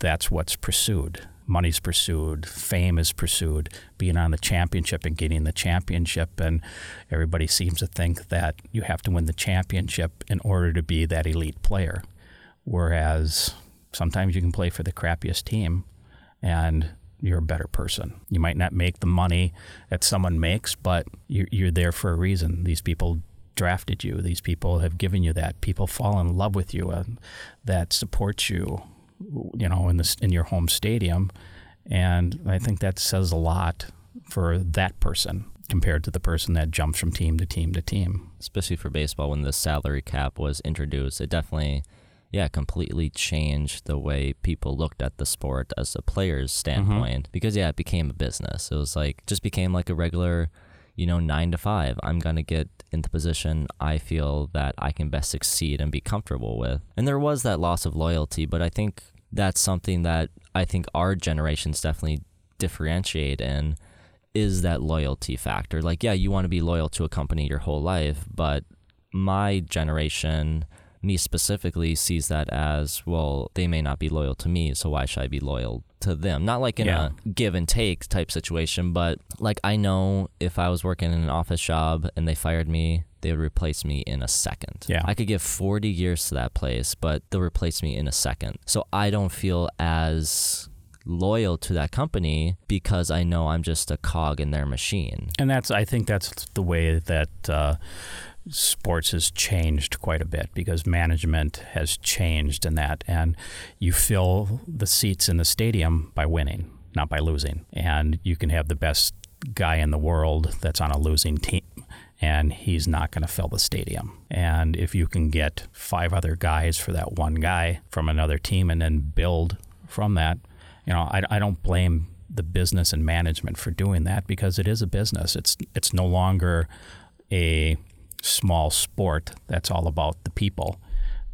that's what's pursued money's pursued, fame is pursued, being on the championship and getting the championship. And everybody seems to think that you have to win the championship in order to be that elite player. Whereas sometimes you can play for the crappiest team and you're a better person. You might not make the money that someone makes, but you're, you're there for a reason. These people drafted you. These people have given you that. People fall in love with you and that support you you know, in this in your home stadium, and I think that says a lot for that person compared to the person that jumps from team to team to team. Especially for baseball, when the salary cap was introduced, it definitely, yeah, completely changed the way people looked at the sport as a player's standpoint. Mm-hmm. Because yeah, it became a business. It was like just became like a regular you know, nine to five. I'm going to get in the position I feel that I can best succeed and be comfortable with. And there was that loss of loyalty, but I think that's something that I think our generations definitely differentiate in is that loyalty factor. Like, yeah, you want to be loyal to a company your whole life, but my generation, me specifically, sees that as well, they may not be loyal to me, so why should I be loyal to them? Not like in yeah. a give and take type situation, but like I know if I was working in an office job and they fired me, they would replace me in a second. Yeah. I could give 40 years to that place, but they'll replace me in a second. So I don't feel as loyal to that company because I know I'm just a cog in their machine. And that's, I think that's the way that uh, sports has changed quite a bit because management has changed in that. And you fill the seats in the stadium by winning, not by losing. And you can have the best guy in the world that's on a losing team and he's not going to fill the stadium. And if you can get five other guys for that one guy from another team and then build from that, you know, I, I don't blame the business and management for doing that because it is a business. It's it's no longer a small sport that's all about the people.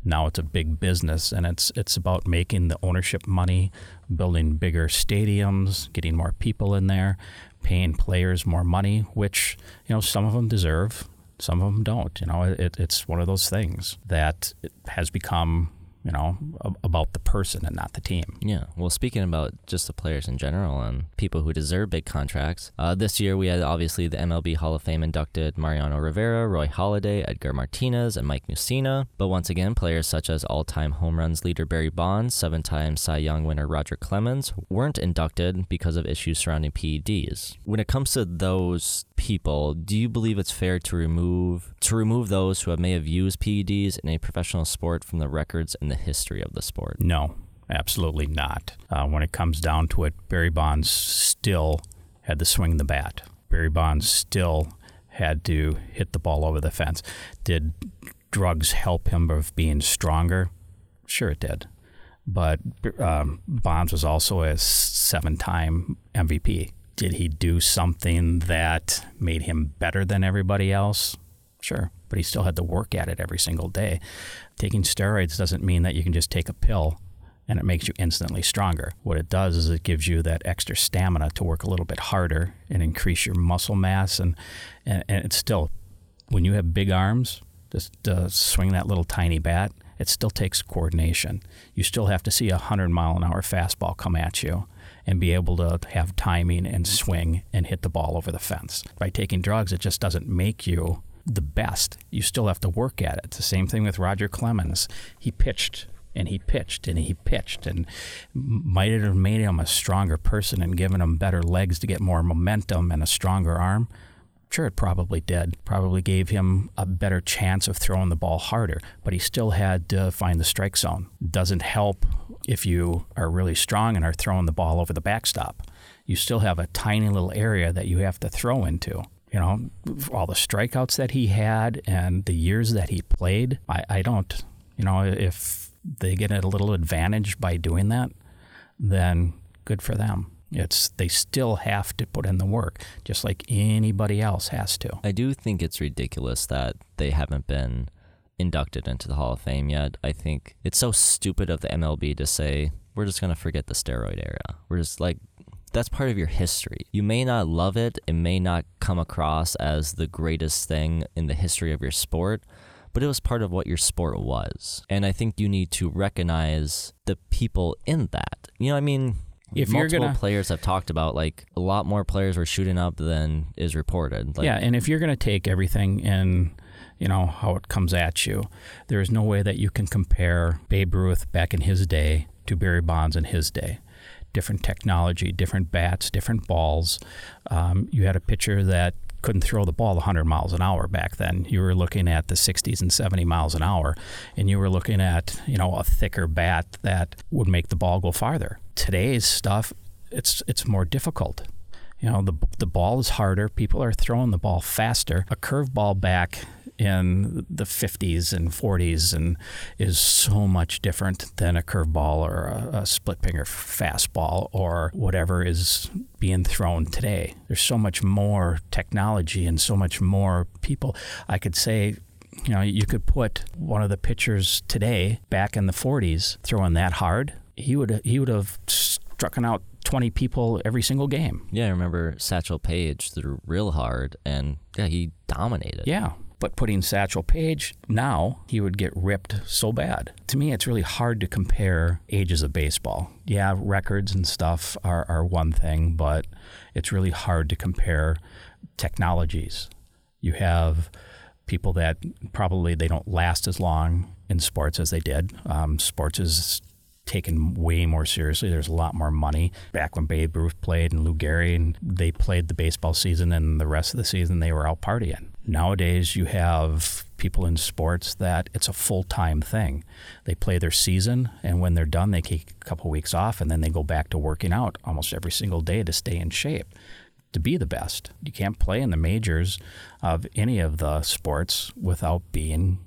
Now it's a big business, and it's it's about making the ownership money, building bigger stadiums, getting more people in there, paying players more money, which you know some of them deserve, some of them don't. You know, it, it's one of those things that it has become you know, about the person and not the team. Yeah. Well, speaking about just the players in general and people who deserve big contracts, uh, this year we had obviously the MLB Hall of Fame inducted Mariano Rivera, Roy Halladay, Edgar Martinez, and Mike Mussina. But once again, players such as all time home runs leader Barry Bonds, seven time Cy Young winner Roger Clemens weren't inducted because of issues surrounding PEDs. When it comes to those people, do you believe it's fair to remove to remove those who have, may have used PEDs in a professional sport from the records and the history of the sport? No, absolutely not. Uh, when it comes down to it, Barry Bonds still had to swing the bat. Barry Bonds still had to hit the ball over the fence. Did drugs help him of being stronger? Sure, it did. But um, Bonds was also a seven-time MVP. Did he do something that made him better than everybody else? Sure, but he still had to work at it every single day. Taking steroids doesn't mean that you can just take a pill and it makes you instantly stronger. What it does is it gives you that extra stamina to work a little bit harder and increase your muscle mass. And, and, and it's still, when you have big arms, just uh, swing that little tiny bat, it still takes coordination. You still have to see a 100 mile an hour fastball come at you and be able to have timing and swing and hit the ball over the fence. By taking drugs, it just doesn't make you the best. You still have to work at it. It's the same thing with Roger Clemens. He pitched and he pitched and he pitched and might it have made him a stronger person and given him better legs to get more momentum and a stronger arm? Sure, it probably did. Probably gave him a better chance of throwing the ball harder, but he still had to find the strike zone. Doesn't help if you are really strong and are throwing the ball over the backstop. You still have a tiny little area that you have to throw into you know, all the strikeouts that he had and the years that he played, I, I don't, you know, if they get a little advantage by doing that, then good for them. It's they still have to put in the work, just like anybody else has to. I do think it's ridiculous that they haven't been inducted into the Hall of Fame yet. I think it's so stupid of the MLB to say we're just gonna forget the steroid era. We're just like that's part of your history. You may not love it, it may not come across as the greatest thing in the history of your sport, but it was part of what your sport was. And I think you need to recognize the people in that. You know, I mean, if multiple gonna, players have talked about like a lot more players were shooting up than is reported. Like, yeah, and if you're going to take everything in you know how it comes at you, there is no way that you can compare Babe Ruth back in his day to Barry Bonds in his day different technology, different bats, different balls. Um, you had a pitcher that couldn't throw the ball 100 miles an hour back then. You were looking at the 60s and 70 miles an hour, and you were looking at you know a thicker bat that would make the ball go farther. Today's stuff, it's it's more difficult. You know the the ball is harder. People are throwing the ball faster. A curveball back in the 50s and 40s and is so much different than a curveball or a, a split finger fastball or whatever is being thrown today. There's so much more technology and so much more people. I could say you know, you could put one of the pitchers today back in the 40s throwing that hard. He would he would have struck out 20 people every single game. Yeah, I remember Satchel Paige threw real hard and yeah, he dominated. Yeah. But putting Satchel Paige now, he would get ripped so bad. To me, it's really hard to compare ages of baseball. Yeah, records and stuff are, are one thing, but it's really hard to compare technologies. You have people that probably they don't last as long in sports as they did. Um, sports is taken way more seriously. There's a lot more money. Back when Babe Ruth played and Lou Gehrig, and they played the baseball season, and the rest of the season they were out partying. Nowadays, you have people in sports that it's a full time thing. They play their season, and when they're done, they take a couple of weeks off, and then they go back to working out almost every single day to stay in shape, to be the best. You can't play in the majors of any of the sports without being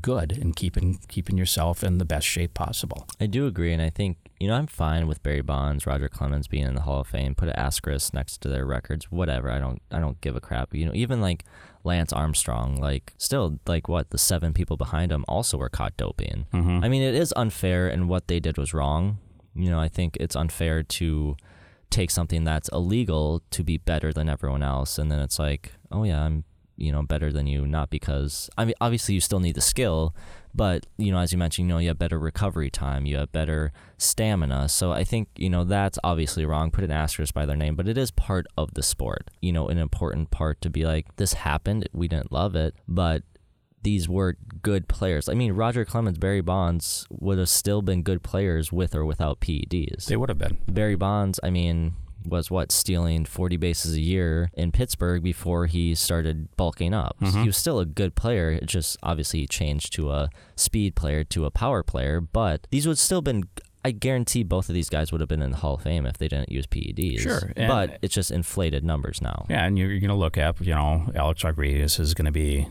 good and keeping keeping yourself in the best shape possible. I do agree, and I think you know I'm fine with Barry Bonds, Roger Clemens being in the Hall of Fame. Put an asterisk next to their records, whatever. I don't I don't give a crap. You know, even like Lance Armstrong, like still like what the seven people behind him also were caught doping. Mm-hmm. I mean, it is unfair, and what they did was wrong. You know, I think it's unfair to take something that's illegal to be better than everyone else, and then it's like, oh yeah, I'm you know better than you, not because I mean obviously you still need the skill, but you know as you mentioned, you know you have better recovery time, you have better stamina. So I think you know that's obviously wrong. Put an asterisk by their name, but it is part of the sport. You know, an important part to be like this happened, we didn't love it, but these were good players. I mean, Roger Clemens, Barry Bonds would have still been good players with or without PEDs. They would have been. Barry Bonds, I mean, was what stealing 40 bases a year in Pittsburgh before he started bulking up. So he mm-hmm. was still a good player. It just obviously he changed to a speed player to a power player, but these would still been I guarantee both of these guys would have been in the Hall of Fame if they didn't use PEDs. Sure, and- but it's just inflated numbers now. Yeah, and you're, you're going to look up, you know, Alex Rodriguez is going to be,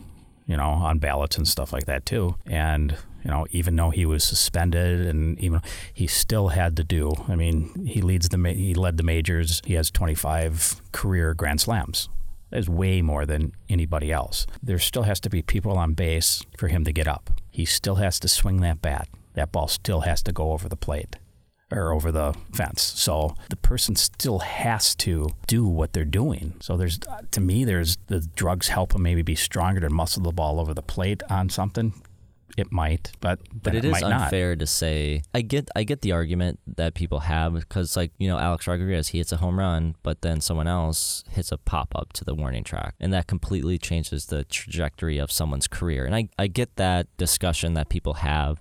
you know, on ballots and stuff like that too. And, you know, even though he was suspended and even he still had to do, I mean, he leads the he led the majors. He has 25 career grand slams. That is way more than anybody else. There still has to be people on base for him to get up. He still has to swing that bat. That ball still has to go over the plate or over the fence. So the person still has to do what they're doing. So there's, to me, there's the drugs help them maybe be stronger to muscle the ball over the plate on something. It might, but But then it is might not. unfair to say. I get I get the argument that people have because like you know Alex Rodriguez he hits a home run, but then someone else hits a pop up to the warning track, and that completely changes the trajectory of someone's career. And I I get that discussion that people have,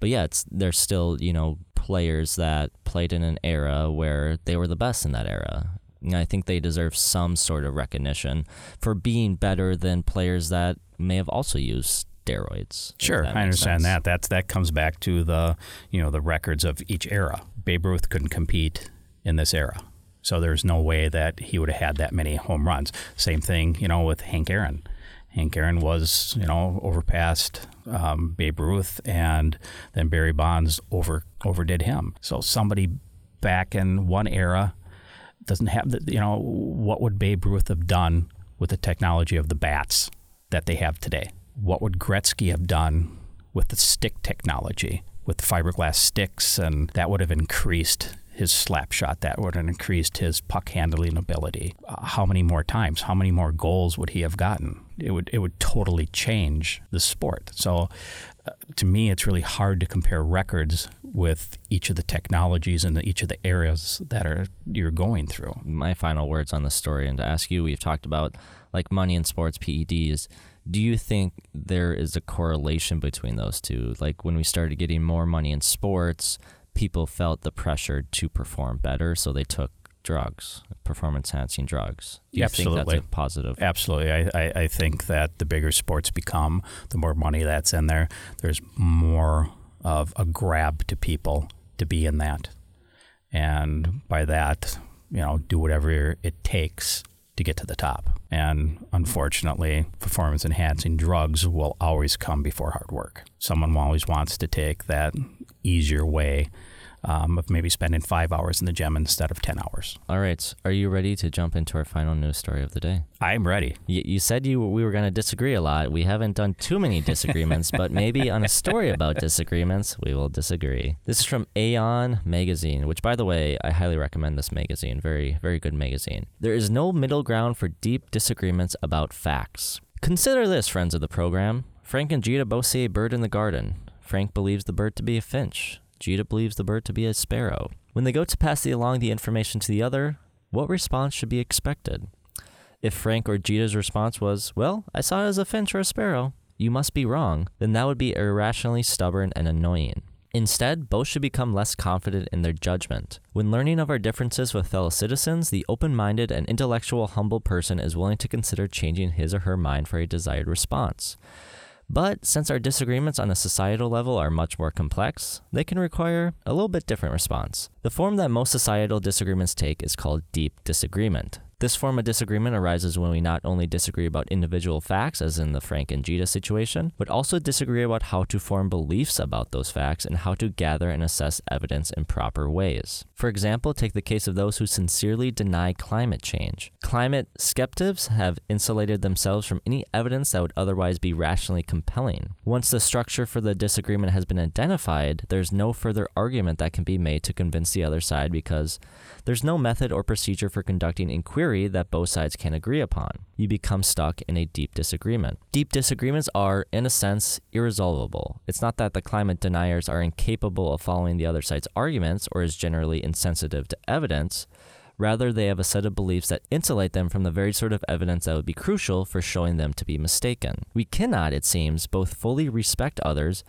but yeah, it's there's still you know players that played in an era where they were the best in that era. And I think they deserve some sort of recognition for being better than players that may have also used steroids. Sure, I understand sense. that. That's that comes back to the you know the records of each era. Babe Ruth couldn't compete in this era, so there's no way that he would have had that many home runs. Same thing, you know, with Hank Aaron. Hank Aaron was you know overpassed um, Babe Ruth, and then Barry Bonds over overdid him. So somebody back in one era doesn't have the you know what would Babe Ruth have done with the technology of the bats that they have today? What would Gretzky have done with the stick technology, with fiberglass sticks, and that would have increased his slap shot. That would have increased his puck handling ability. Uh, how many more times? How many more goals would he have gotten? It would it would totally change the sport. So, uh, to me, it's really hard to compare records with each of the technologies and the, each of the areas that are you're going through. my final words on the story and to ask you we've talked about like money in sports PEDs do you think there is a correlation between those two like when we started getting more money in sports people felt the pressure to perform better so they took drugs performance enhancing drugs do you think Absolutely. that's a positive Absolutely. I, I, I think that the bigger sports become, the more money that's in there, there's more of a grab to people to be in that. And by that, you know, do whatever it takes to get to the top. And unfortunately, performance enhancing drugs will always come before hard work. Someone always wants to take that easier way um, of maybe spending five hours in the gym instead of 10 hours. all right are you ready to jump into our final news story of the day I'm ready. You, you said you we were going to disagree a lot. We haven't done too many disagreements, [laughs] but maybe on a story about disagreements, we will disagree. This is from Aeon Magazine, which, by the way, I highly recommend this magazine. Very, very good magazine. There is no middle ground for deep disagreements about facts. Consider this, friends of the program. Frank and Gita both see a bird in the garden. Frank believes the bird to be a finch. Gita believes the bird to be a sparrow. When they go to pass the, along the information to the other, what response should be expected? If Frank or Gita's response was, Well, I saw it as a finch or a sparrow, you must be wrong, then that would be irrationally stubborn and annoying. Instead, both should become less confident in their judgment. When learning of our differences with fellow citizens, the open minded and intellectual humble person is willing to consider changing his or her mind for a desired response. But since our disagreements on a societal level are much more complex, they can require a little bit different response. The form that most societal disagreements take is called deep disagreement. This form of disagreement arises when we not only disagree about individual facts, as in the Frank and Gita situation, but also disagree about how to form beliefs about those facts and how to gather and assess evidence in proper ways. For example, take the case of those who sincerely deny climate change. Climate skeptics have insulated themselves from any evidence that would otherwise be rationally compelling. Once the structure for the disagreement has been identified, there's no further argument that can be made to convince the other side because there's no method or procedure for conducting inquiry that both sides can agree upon. You become stuck in a deep disagreement. Deep disagreements are, in a sense, irresolvable. It's not that the climate deniers are incapable of following the other side's arguments or is generally insensitive to evidence. Rather, they have a set of beliefs that insulate them from the very sort of evidence that would be crucial for showing them to be mistaken. We cannot, it seems, both fully respect others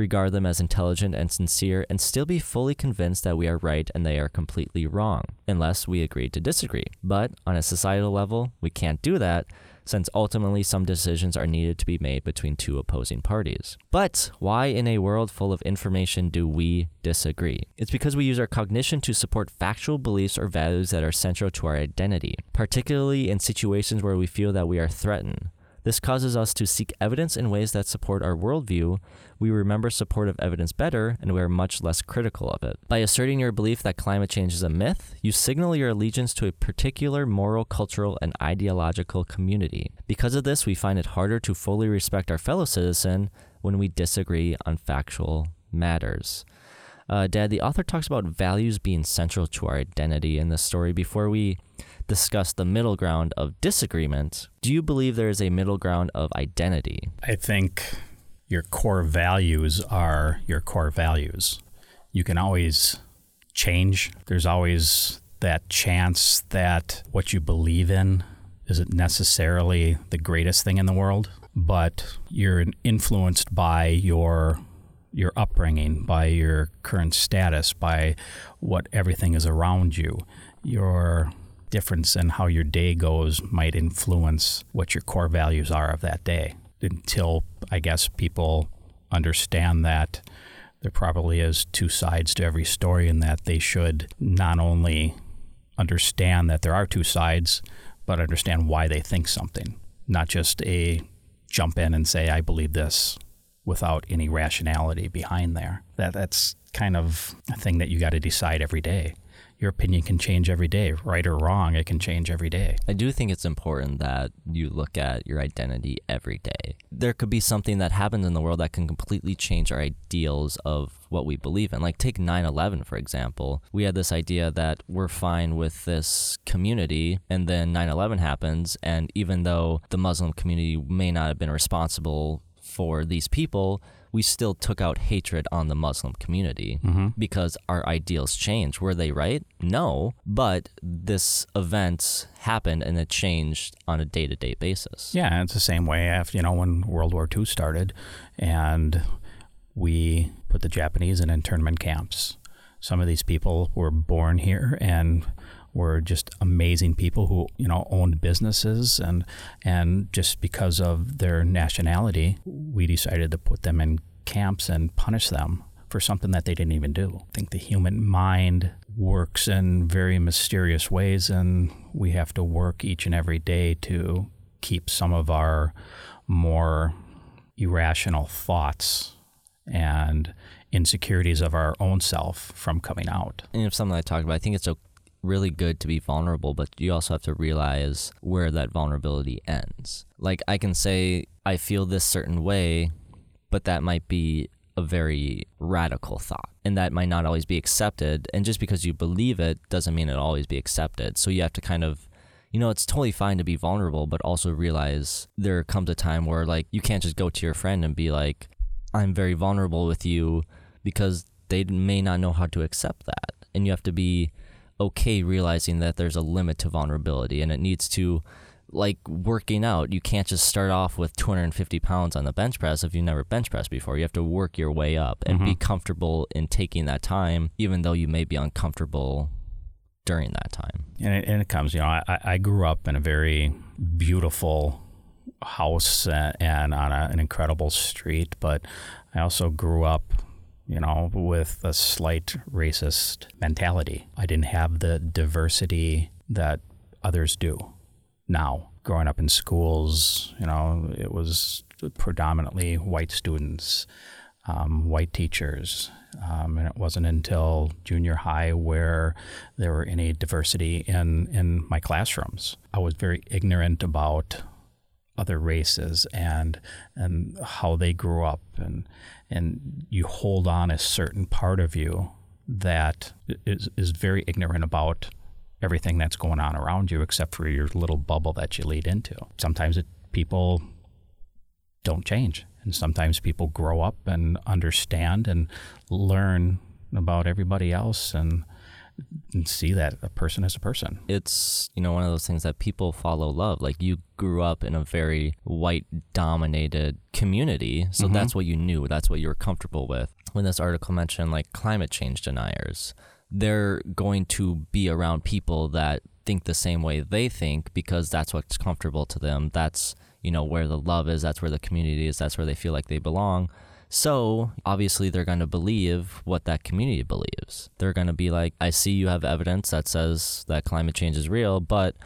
regard them as intelligent and sincere, and still be fully convinced that we are right and they are completely wrong, unless we agree to disagree. But on a societal level, we can't do that since ultimately some decisions are needed to be made between two opposing parties. But why, in a world full of information, do we disagree? It's because we use our cognition to support factual beliefs or values that are central to our identity, particularly in situations where we feel that we are threatened. This causes us to seek evidence in ways that support our worldview. We remember supportive evidence better, and we are much less critical of it. By asserting your belief that climate change is a myth, you signal your allegiance to a particular moral, cultural, and ideological community. Because of this, we find it harder to fully respect our fellow citizen when we disagree on factual matters. Uh, Dad, the author talks about values being central to our identity in this story. Before we discuss the middle ground of disagreement, do you believe there is a middle ground of identity? I think your core values are your core values. You can always change. There's always that chance that what you believe in isn't necessarily the greatest thing in the world, but you're influenced by your your upbringing, by your current status, by what everything is around you. Your difference in how your day goes might influence what your core values are of that day until I guess people understand that there probably is two sides to every story and that they should not only understand that there are two sides, but understand why they think something, not just a jump in and say, I believe this without any rationality behind there. That that's kind of a thing that you got to decide every day. Your opinion can change every day, right or wrong, it can change every day. I do think it's important that you look at your identity every day. There could be something that happens in the world that can completely change our ideals of what we believe in. Like, take 9 11, for example. We had this idea that we're fine with this community, and then 9 11 happens, and even though the Muslim community may not have been responsible for these people, we still took out hatred on the Muslim community Mm-hmm. because our ideals changed. Were they right? No. But this event happened and it changed on a day to day basis. Yeah, it's the same way after you know when World War II started, and we put the Japanese in internment camps. Some of these people were born here and were just amazing people who you know owned businesses and and just because of their nationality, we decided to put them in camps and punish them for something that they didn't even do. I think the human mind works in very mysterious ways, and we have to work each and every day to keep some of our more irrational thoughts and insecurities of our own self from coming out. And something I talked about. I think it's really good to be vulnerable, but you also have to realize where that vulnerability ends. Like I can say I feel this certain way, but that might be a very radical thought and that might not always be accepted and just because you believe it doesn't mean it'll always be accepted. So you have to kind of you know, it's totally fine to be vulnerable, but also realize there comes a time where like you can't just go to your friend and be like, I'm very vulnerable with you because they may not know how to accept that. And you have to be okay realizing that there's a limit to vulnerability and it needs to like working out. You can't just start off with 250 pounds on the bench press if you've never bench pressed before. You have to work your way up and be mm-hmm. comfortable in taking that time even though you may be uncomfortable during that time. And it, and it comes, you know, I, I grew up in a very beautiful house and, and on a, an incredible street, but I also grew up, you know, with a slight racist mentality. I didn't have the diversity that others do now. Growing up in schools, you know, it was predominantly white students, um, white teachers. Um, and it wasn't until junior high where there were any diversity in, in my classrooms. I was very ignorant about other races and and how they grew up and and you hold on a certain part of you that is is very ignorant about everything that's going on around you except for your little bubble that you lead into. Sometimes it, people don't change and sometimes people grow up and understand and learn about everybody else and see that a person is a person. It's, you know, one of those things that people follow love. Like you grew up in a very white dominated community. So Mhm. that's what you knew. That's what you were comfortable with. When this article mentioned like climate change deniers, they're going to be around people that think the same way they think because that's what's comfortable to them. That's, you know, where the love is. That's where the community is. That's where they feel like they belong. So obviously, they're going to believe what that community believes. They're going to be like, I see you have evidence that says that climate change is real, but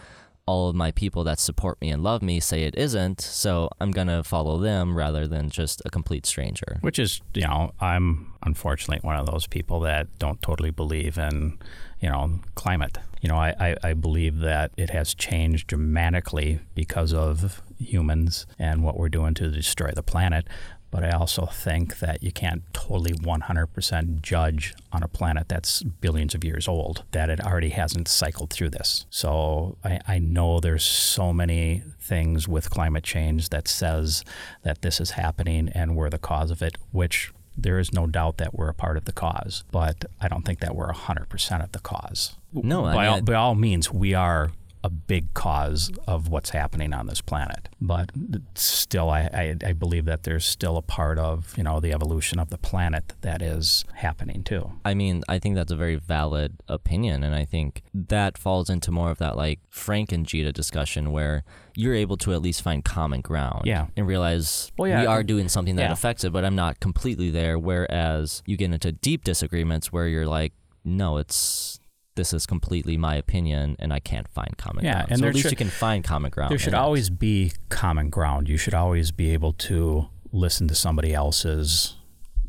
all of my people that support me and love me say it isn't. So I'm going to follow them rather than just a complete stranger. Which is, you know, I'm unfortunately one of those people that don't totally believe in, you know, climate. You know, I, I, I believe that it has changed dramatically because of humans and what we're doing to destroy the planet. But I also think that you can't totally 100% judge on a planet that's billions of years old, that it already hasn't cycled through this. So I, I know there's so many things with climate change that says that this is happening and we're the cause of it, which there is no doubt that we're a part of the cause. But I don't think that we're 100% of the cause. No, I by, mean, all, by all means, we are a big cause of what's happening on this planet. But still, I, I, I believe that there's still a part of you know the evolution of the planet that is happening too. I mean, I think that's a very valid opinion. And I think that falls into more of that like Frank and Gita discussion where you're able to at least find common ground Yeah. and realize Well, yeah. we are doing something that Yeah. affects it, but I'm not completely there. Whereas you get into deep disagreements where you're like, no, it's. This is completely my opinion, and I can't find common Yeah, ground. and so at least should- you can find common ground. There should in it. always be common ground. You should always be able to listen to somebody else's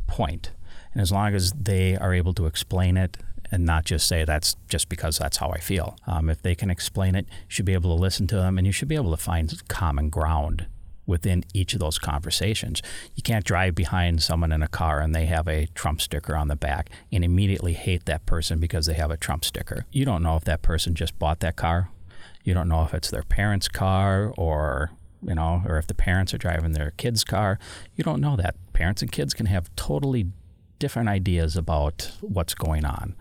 point. And as long as they are able to explain it and not just say that's just because that's how I feel, um, if they can explain it, you should be able to listen to them and you should be able to find common ground within each of those conversations. You can't drive behind someone in a car and they have a Trump sticker on the back and immediately hate that person because they have a Trump sticker. You don't know if that person just bought that car. You don't know if it's their parents' car or you know, or if the parents are driving their kid's car. You don't know that. Parents and kids can have totally different ideas about what's going on.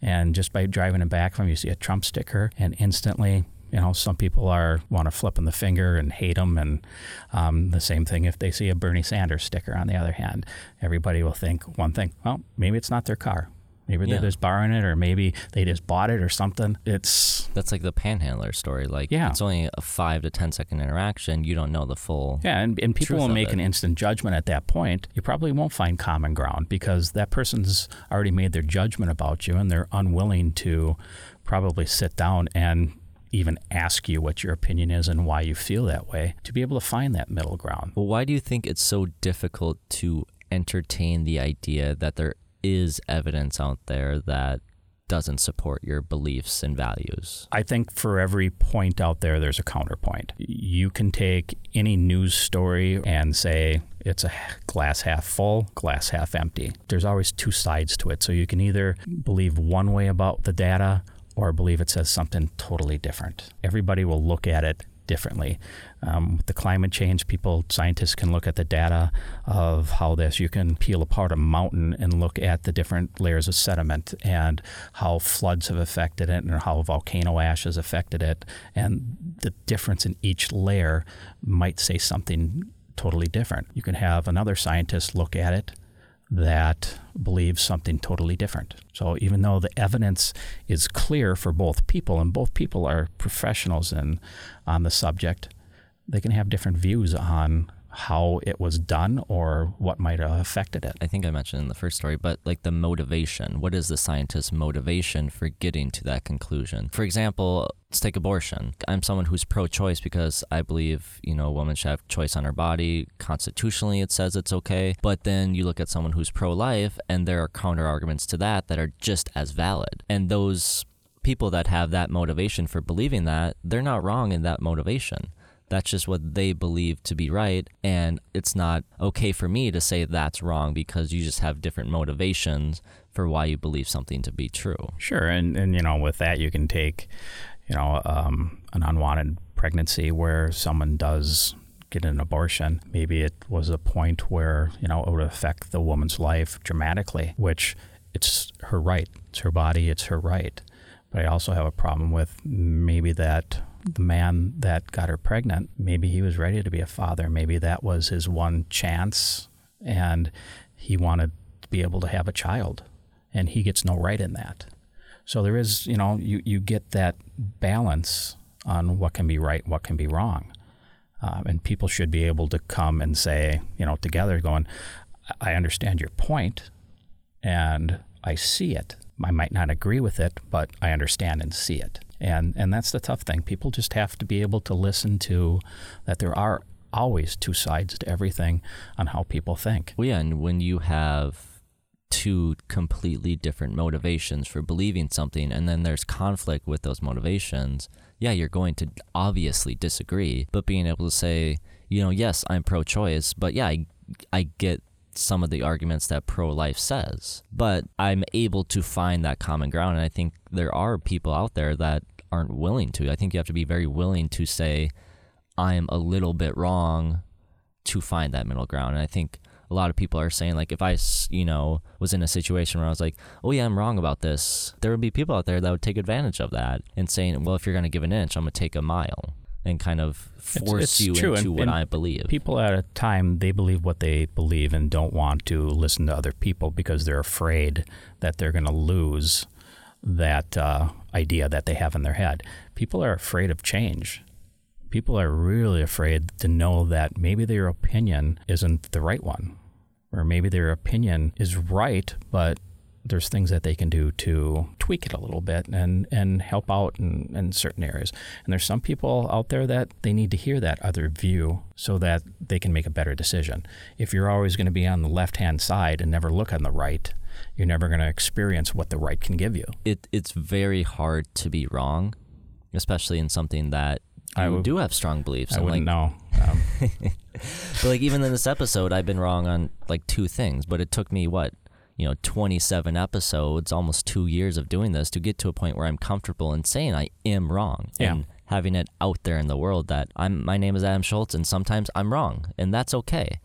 And just by driving in back from you see a Trump sticker, and instantly, you know, some people are want to flip them the finger and hate them, and um, the same thing if they see a Bernie Sanders sticker. On the other hand, everybody will think one thing: well, maybe it's not their car. Maybe Yeah. they're just borrowing it, or maybe they just bought it or something. It's That's like the panhandler story. Like, Yeah. it's only a five to ten second interaction. You don't know the full. Yeah, and, and people will make it. an instant judgment at that point. You probably won't find common ground because that person's already made their judgment about you and they're unwilling to probably sit down and even ask you what your opinion is and why you feel that way to be able to find that middle ground. Well, why do you think it's so difficult to entertain the idea that there is evidence out there that doesn't support your beliefs and values? I think for every point out there, there's a counterpoint. You can take any news story and say it's a glass half full, glass half empty. There's always two sides to it. So you can either believe one way about the data or believe it says something totally different. Everybody will look at it differently. Um, with the climate change, people, scientists can look at the data of how this, you can peel apart a mountain and look at the different layers of sediment and how floods have affected it and how volcano ash has affected it. And the difference in each layer might say something totally different. You can have another scientist look at it that believes something totally different. So even though the evidence is clear for both people, and both people are professionals in on the subject, they can have different views on how it was done or what might have affected it. I think I mentioned in the first story, but like the motivation. What is the scientist's motivation for getting to that conclusion? For example, let's take abortion. I'm someone who's pro choice because I believe, you know, a woman should have choice on her body. Constitutionally, it says it's okay. But then you look at someone who's pro life, and there are counter arguments to that that are just as valid. And those people that have that motivation for believing that, they're not wrong in that motivation. That's just what they believe to be right. And it's not okay for me to say that's wrong because you just have different motivations for why you believe something to be true. Sure. And, and you know, with that, you can take, you know, um, an unwanted pregnancy where someone does get an abortion. Maybe it was a point where, you know, it would affect the woman's life dramatically, which it's her right. It's her body. It's her right. But I also have a problem with maybe that the man that got her pregnant, maybe he was ready to be a father. Maybe that was his one chance and he wanted to be able to have a child and he gets no right in that. So there is, you know, you, you get that balance on what can be right, what can be wrong. Um, and people should be able to come and say, you know, together going, I understand your point and I see it. I might not agree with it, but I understand and see it. And and that's the tough thing. People just have to be able to listen to that there are always two sides to everything on how people think. Well, yeah, and when you have two completely different motivations for believing something and then there's conflict with those motivations, yeah, you're going to obviously disagree. But being able to say, you know, yes, I'm pro choice, but yeah, I, I get some of the arguments that pro life says, but I'm able to find that common ground. And I think there are people out there that aren't willing to. I think you have to be very willing to say, I'm a little bit wrong to find that middle ground. And I think a lot of people are saying, like, if I, you know, was in a situation where I was like, oh, yeah, I'm wrong about this, there would be people out there that would take advantage of that and saying, well, if you're going to give an inch, I'm going to take a mile and kind of force it's, it's you true. into and, what and I believe. People at a time they believe what they believe and don't want to listen to other people because they're afraid that they're going to lose that uh, idea that they have in their head. People are afraid of change. People are really afraid to know that maybe their opinion isn't the right one, or maybe their opinion is right, but there's things that they can do to tweak it a little bit and, and help out in, in certain areas. And there's some people out there that they need to hear that other view so that they can make a better decision. If you're always going to be on the left hand side and never look on the right, you're never going to experience what the right can give you. It, it's very hard to be wrong, especially in something that you I w- do have strong beliefs. I and, wouldn't like, know. Um, [laughs] but like even in this episode, I've been wrong on like two things, but it took me what you know 27 episodes, almost two years of doing this to get to a point where I'm comfortable in saying I am wrong Yeah. and having it out there in the world that I'm my name is Adam Schultz and sometimes I'm wrong and that's okay.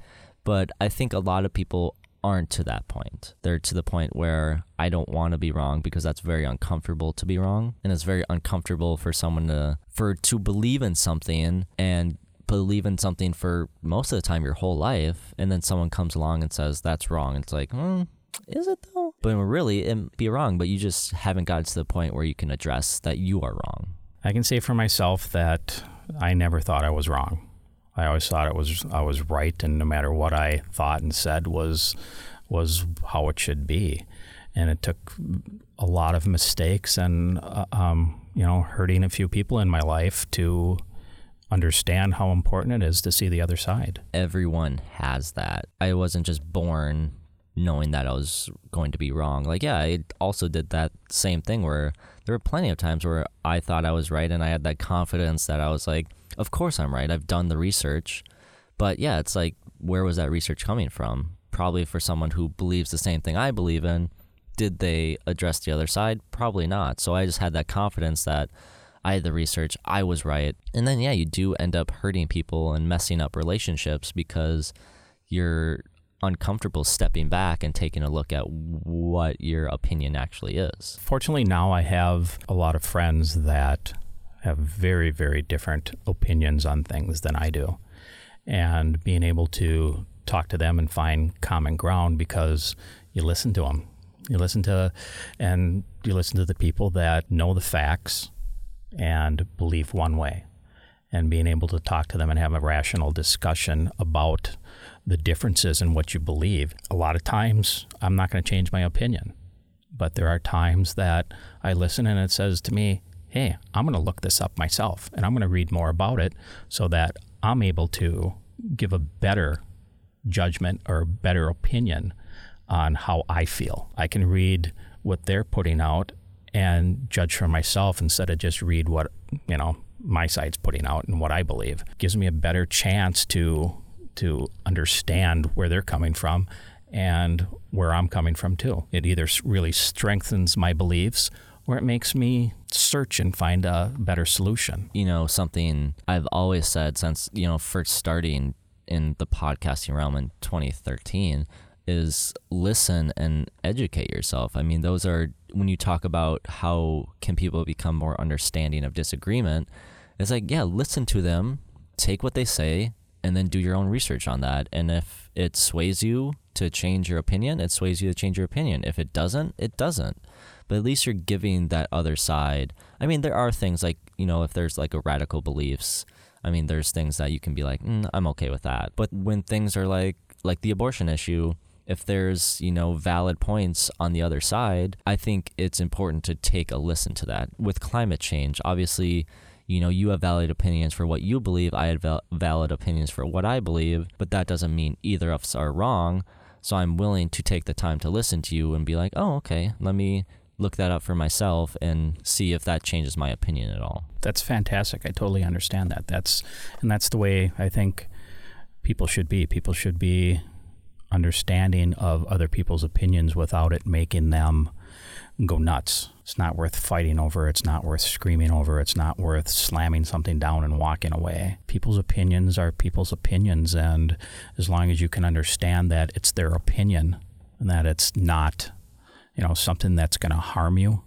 But I think a lot of people aren't to that point. They're to the point where I don't want to be wrong because that's very uncomfortable to be wrong. And it's very uncomfortable for someone to for to believe in something and believe in something for most of the time your whole life. And then someone comes along and says that's wrong. It's like hmm, is it though? But really it be wrong but you just haven't gotten to the point where you can address that you are wrong. I can say for myself that I never thought I was wrong. I always thought it was I was right, and no matter what I thought and said was was how it should be. And it took a lot of mistakes and uh, um, you know hurting a few people in my life to understand how important it is to see the other side. everyone has that. I wasn't just born knowing that I was going to be wrong. Like, yeah, I also did that same thing where there were plenty of times where I thought I was right and I had that confidence that I was like, of course I'm right. I've done the research. But yeah, it's like, where was that research coming from? Probably for someone who believes the same thing I believe in. Did they address the other side? Probably not. So I just had that confidence that I had the research, I was right. And then, yeah, you do end up hurting people and messing up relationships because you're uncomfortable stepping back and taking a look at what your opinion actually is. Fortunately, now I have a lot of friends that have very, very different opinions on things than I do. And being able to talk to them and find common ground because you listen to them. You listen to, and you listen to the people that know the facts and believe one way. and being able to talk to them and have a rational discussion about the differences in what you believe. A lot of times, I'm not going to change my opinion, but there are times that I listen and it says to me, Hey, I'm going to look this up myself and I'm going to read more about it so that I'm able to give a better judgment or better opinion on how I feel. I can read what they're putting out and judge for myself instead of just read what, you know, my side's putting out and what I believe. It gives me a better chance to to understand where they're coming from and where I'm coming from too. It either really strengthens my beliefs or it makes me search and find a better solution. You know, something I've always said since, you know, first starting in the podcasting realm in 2013 is listen and educate yourself. I mean, those are when you talk about how can people become more understanding of disagreement, it's like, yeah, listen to them, take what they say, and then do your own research on that. And if it sways you to change your opinion, it sways you to change your opinion. If it doesn't, it doesn't. But at least you're giving that other side. I mean, there are things like, you know, if there's like a radical beliefs, I mean, there's things that you can be like, mm, I'm okay with that. But when things are like, like the abortion issue, if there's you know valid points on the other side i think it's important to take a listen to that with climate change obviously you know you have valid opinions for what you believe i have val- valid opinions for what i believe but that doesn't mean either of us are wrong. So i'm willing to take the time to listen to you and be like oh okay let me look that up for myself and see if that changes my opinion at all. That's fantastic. I totally understand that. That's and that's the way i think people should be. People should be understanding of other people's opinions without it making them go nuts. It's not worth fighting over. It's not worth screaming over. It's not worth slamming something down and walking away. People's opinions are people's opinions. And as long as you can understand that it's their opinion and that it's not, you know, something that's going to harm you,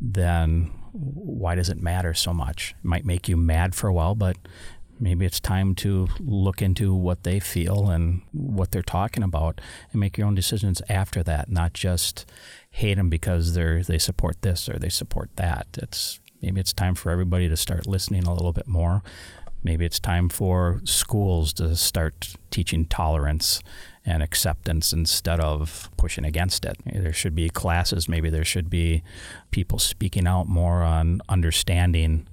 then why does it matter so much? It might make you mad for a while, but maybe it's time to look into what they feel and what they're talking about and make your own decisions after that, not just hate them because they're they support this or they support that. It's maybe it's time for everybody to start listening a little bit more. Maybe it's time for schools to start teaching tolerance and acceptance instead of pushing against it. There should be classes, maybe there should be people speaking out more on understanding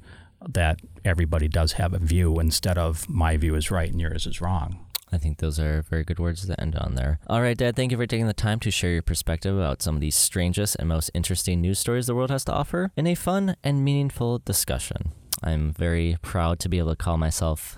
that everybody does have a view instead of my view is right and yours is wrong. I think those are very good words to end on there. All right, Dad, thank you for taking the time to share your perspective about some of these strangest and most interesting news stories the world has to offer in a fun and meaningful discussion. I'm very proud to be able to call myself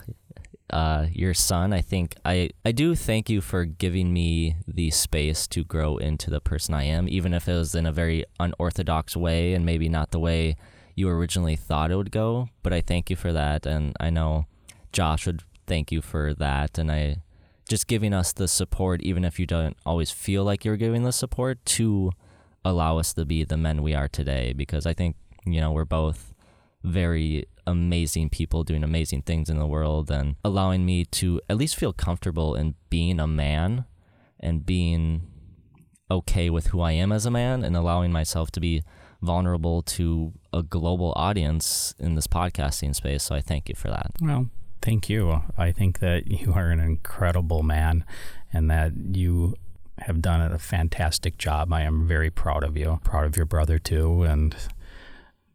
uh, your son. I think I, I do thank you for giving me the space to grow into the person I am, even if it was in a very unorthodox way and maybe not the way you originally thought it would go. But I thank you for that, and I know Josh would thank you for that, and I just giving us the support, even if you don't always feel like you're giving the support, to allow us to be the men we are today. Because I think you know we're both very amazing people doing amazing things in the world and allowing me to at least feel comfortable in being a man and being okay with who I am as a man and allowing myself to be vulnerable to a global audience in this podcasting space. So I thank you for that. Well, thank you. I think that [laughs] you are an incredible man and that you have done a fantastic job. I am very proud of you, proud of your brother too. And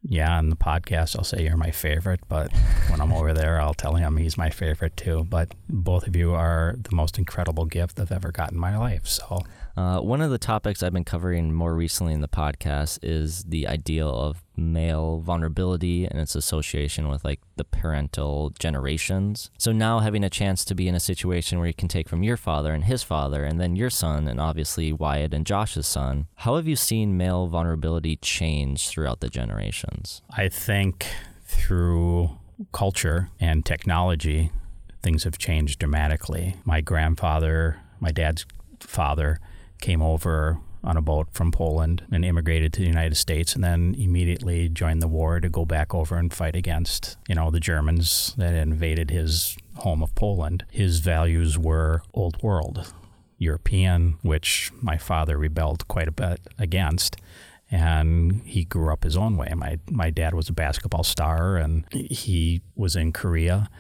yeah, on the podcast, I'll say you're my favorite, but [laughs] when I'm over there, I'll tell him he's my favorite too. But both of you are the most incredible gift I've ever gotten in my life. So uh, one of the topics I've been covering more recently in the podcast is the ideal of male vulnerability and its association with like the parental generations. So now having a chance to be in a situation where you can take from your father and his father and then your son and obviously Wyatt and Josh's son, how have you seen male vulnerability change throughout the generations? I think through culture and technology, things have changed dramatically. My grandfather, my dad's father, came over on a boat from Poland and immigrated to the United States and then immediately joined the war to go back over and fight against, you know, the Germans that invaded his home of Poland. His values were old world, European, which my father rebelled quite a bit against. and he grew up his own way. My my dad was a basketball star, and he was in Korea.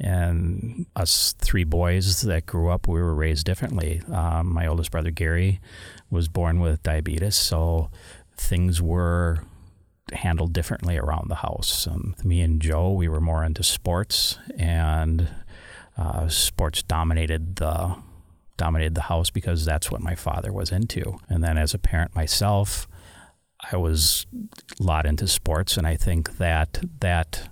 And us three boys that grew up, we were raised differently. Um, my oldest brother Gary was born with diabetes, so things were handled differently around the house. Um, me and Joe, we were more into sports, and uh, sports dominated the dominated the house because that's what my father was into. And then as a parent myself, I was a lot into sports, and I think that that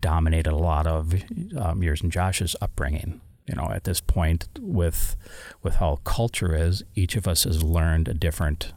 dominated a lot of um, yours and Josh's upbringing. You know, at this point, with with how culture is, each of us has learned a different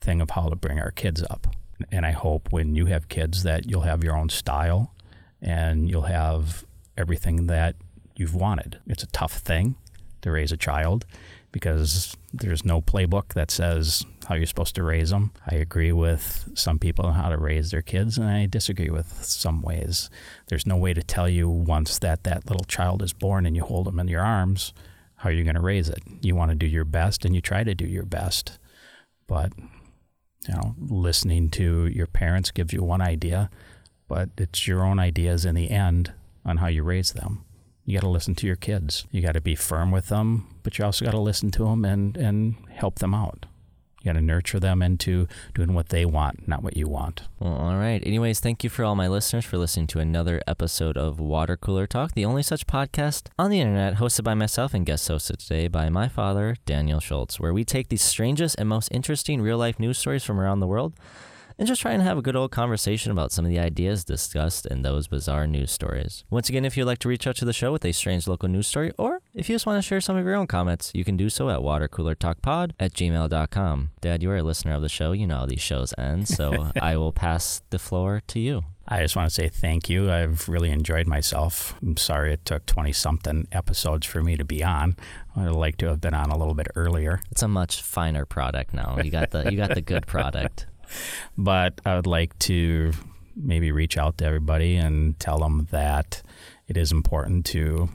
thing of how to bring our kids up. And I hope when you have kids that you'll have your own style and you'll have everything that you've wanted. It's a tough thing to raise a child because there's no playbook that says how you're supposed to raise them. I agree with some people on how to raise their kids, and I disagree with some ways. There's no way to tell you once that that little child is born and you hold them in your arms how you're going to raise it. You want to do your best, and you try to do your best. But you know, listening to your parents gives you one idea, but it's your own ideas in the end on how you raise them. You got to listen to your kids. You got to be firm with them, but you also got to listen to them and, and help them out. You got to nurture them into doing what they want, not what you want. Well, all right. Anyways, thank you for all my listeners for listening to another episode of Water Cooler Talk, the only such podcast on the internet hosted by myself and guest hosted today by my father, Daniel Schultz, where we take the strangest and most interesting real life news stories from around the world and just try and have a good old conversation about some of the ideas discussed in those bizarre news stories. Once again, if you'd like to reach out to the show with a strange local news story, or if you just want to share some of your own comments, you can do so at watercoolertalkpod at gmail.com. Dad, you are a listener of the show. You know how these shows end, so [laughs] I will pass the floor to you. I just want to say thank you. I've really enjoyed myself. I'm sorry it took 20 something episodes for me to be on. I'd like to have been on a little bit earlier. It's a much finer product now. You got the you got the good product. [laughs] but I would like to maybe reach out to everybody and tell them that it is important to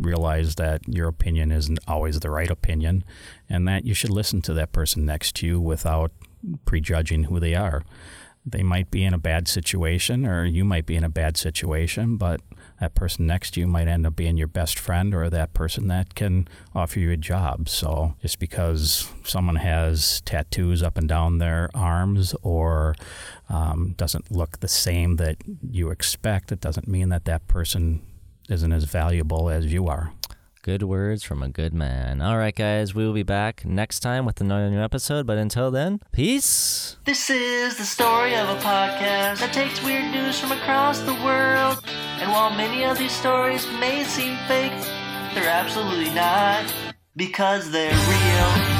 realize that your opinion isn't always the right opinion and that you should listen to that person next to you without prejudging who they are. They might be in a bad situation, or you might be in a bad situation, but that person next to you might end up being your best friend or that person that can offer you a job. So just because someone has tattoos up and down their arms or um, doesn't look the same that you expect, it doesn't mean that that person isn't as valuable as you are. Good words from a good man. All right, guys, we will be back next time with another new episode. But until then, peace. This is the story of a podcast that takes weird news from across the world. And while many of these stories may seem fake, they're absolutely not because they're real.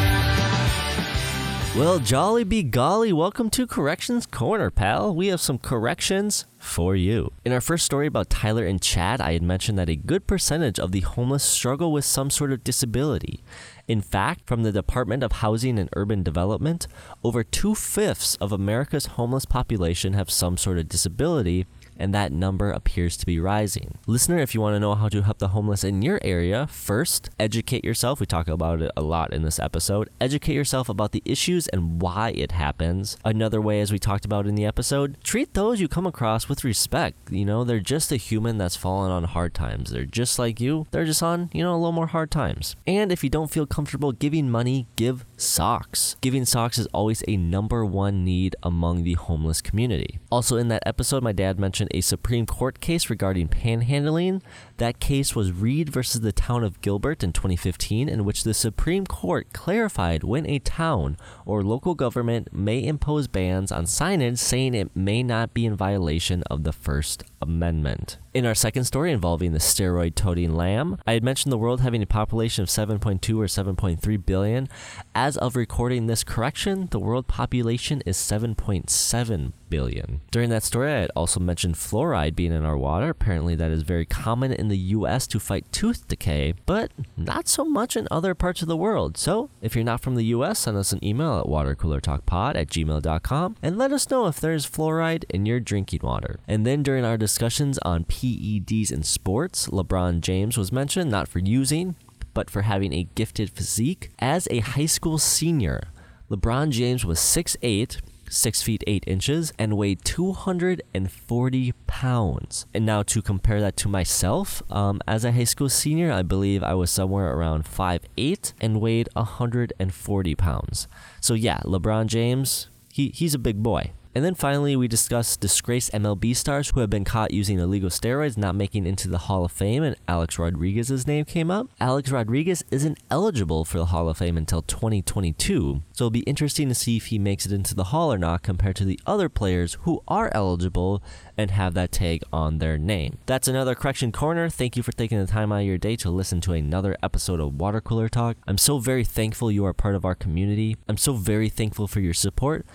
Well, jolly be golly, welcome to Corrections Corner, pal. We have some corrections for you. In our first story about Tyler and Chad, I had mentioned that a good percentage of the homeless struggle with some sort of disability. In fact, from the Department of Housing and Urban Development, over two fifths of America's homeless population have some sort of disability, and that number appears to be rising. Listener, if you want to know how to help the homeless in your area, first, educate yourself. We talk about it a lot in this episode. Educate yourself about the issues and why it happens. Another way, as we talked about in the episode, treat those you come across with respect. You know, they're just a human that's fallen on hard times. They're just like you, they're just on, you know, a little more hard times. And if you don't feel comfortable giving money, give socks. Giving socks is always a number one need among the homeless community. Also, in that episode, my dad mentioned a Supreme Court case regarding panhandling. That case was Reed versus the town of Gilbert in 2015, in which the Supreme Court clarified when a town or local government may impose bans on signage saying it may not be in violation of the First Amendment. In our second story involving the steroid toting lamb, I had mentioned the world having a population of 7.2 or 7.3 billion. As of recording this correction, the world population is 7.7 billion. During that story, I had also mentioned fluoride being in our water. Apparently, that is very common in the US to fight tooth decay, but not so much in other parts of the world. So, if you're not from the US, send us an email at watercoolertalkpod at gmail.com and let us know if there's fluoride in your drinking water. And then during our discussions on PEDs in sports, LeBron James was mentioned not for using, but for having a gifted physique. As a high school senior, LeBron James was 6'8 6 feet 8 inches, and weighed 240 pounds. And now to compare that to myself, um, as a high school senior, I believe I was somewhere around 5'8 and weighed 140 pounds. So yeah, LeBron James, he, he's a big boy. And then finally, we discussed disgraced MLB stars who have been caught using illegal steroids not making into the Hall of Fame, and Alex Rodriguez's name came up. Alex Rodriguez isn't eligible for the Hall of Fame until 2022, so it'll be interesting to see if he makes it into the Hall or not compared to the other players who are eligible and have that tag on their name. That's another Correction Corner. Thank you for taking the time out of your day to listen to another episode of Water Cooler Talk. I'm so very thankful you are part of our community. I'm so very thankful for your support.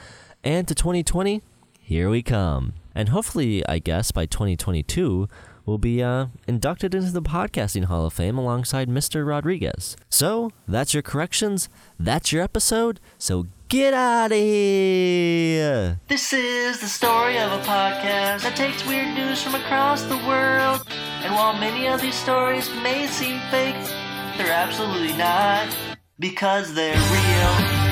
And to 2020, here we come. And hopefully, I guess by 2022, we'll be uh, inducted into the Podcasting Hall of Fame alongside Mr. Rodriguez. So, that's your corrections. That's your episode. So, get out of here. This is the story of a podcast that takes weird news from across the world. And while many of these stories may seem fake, they're absolutely not because they're real.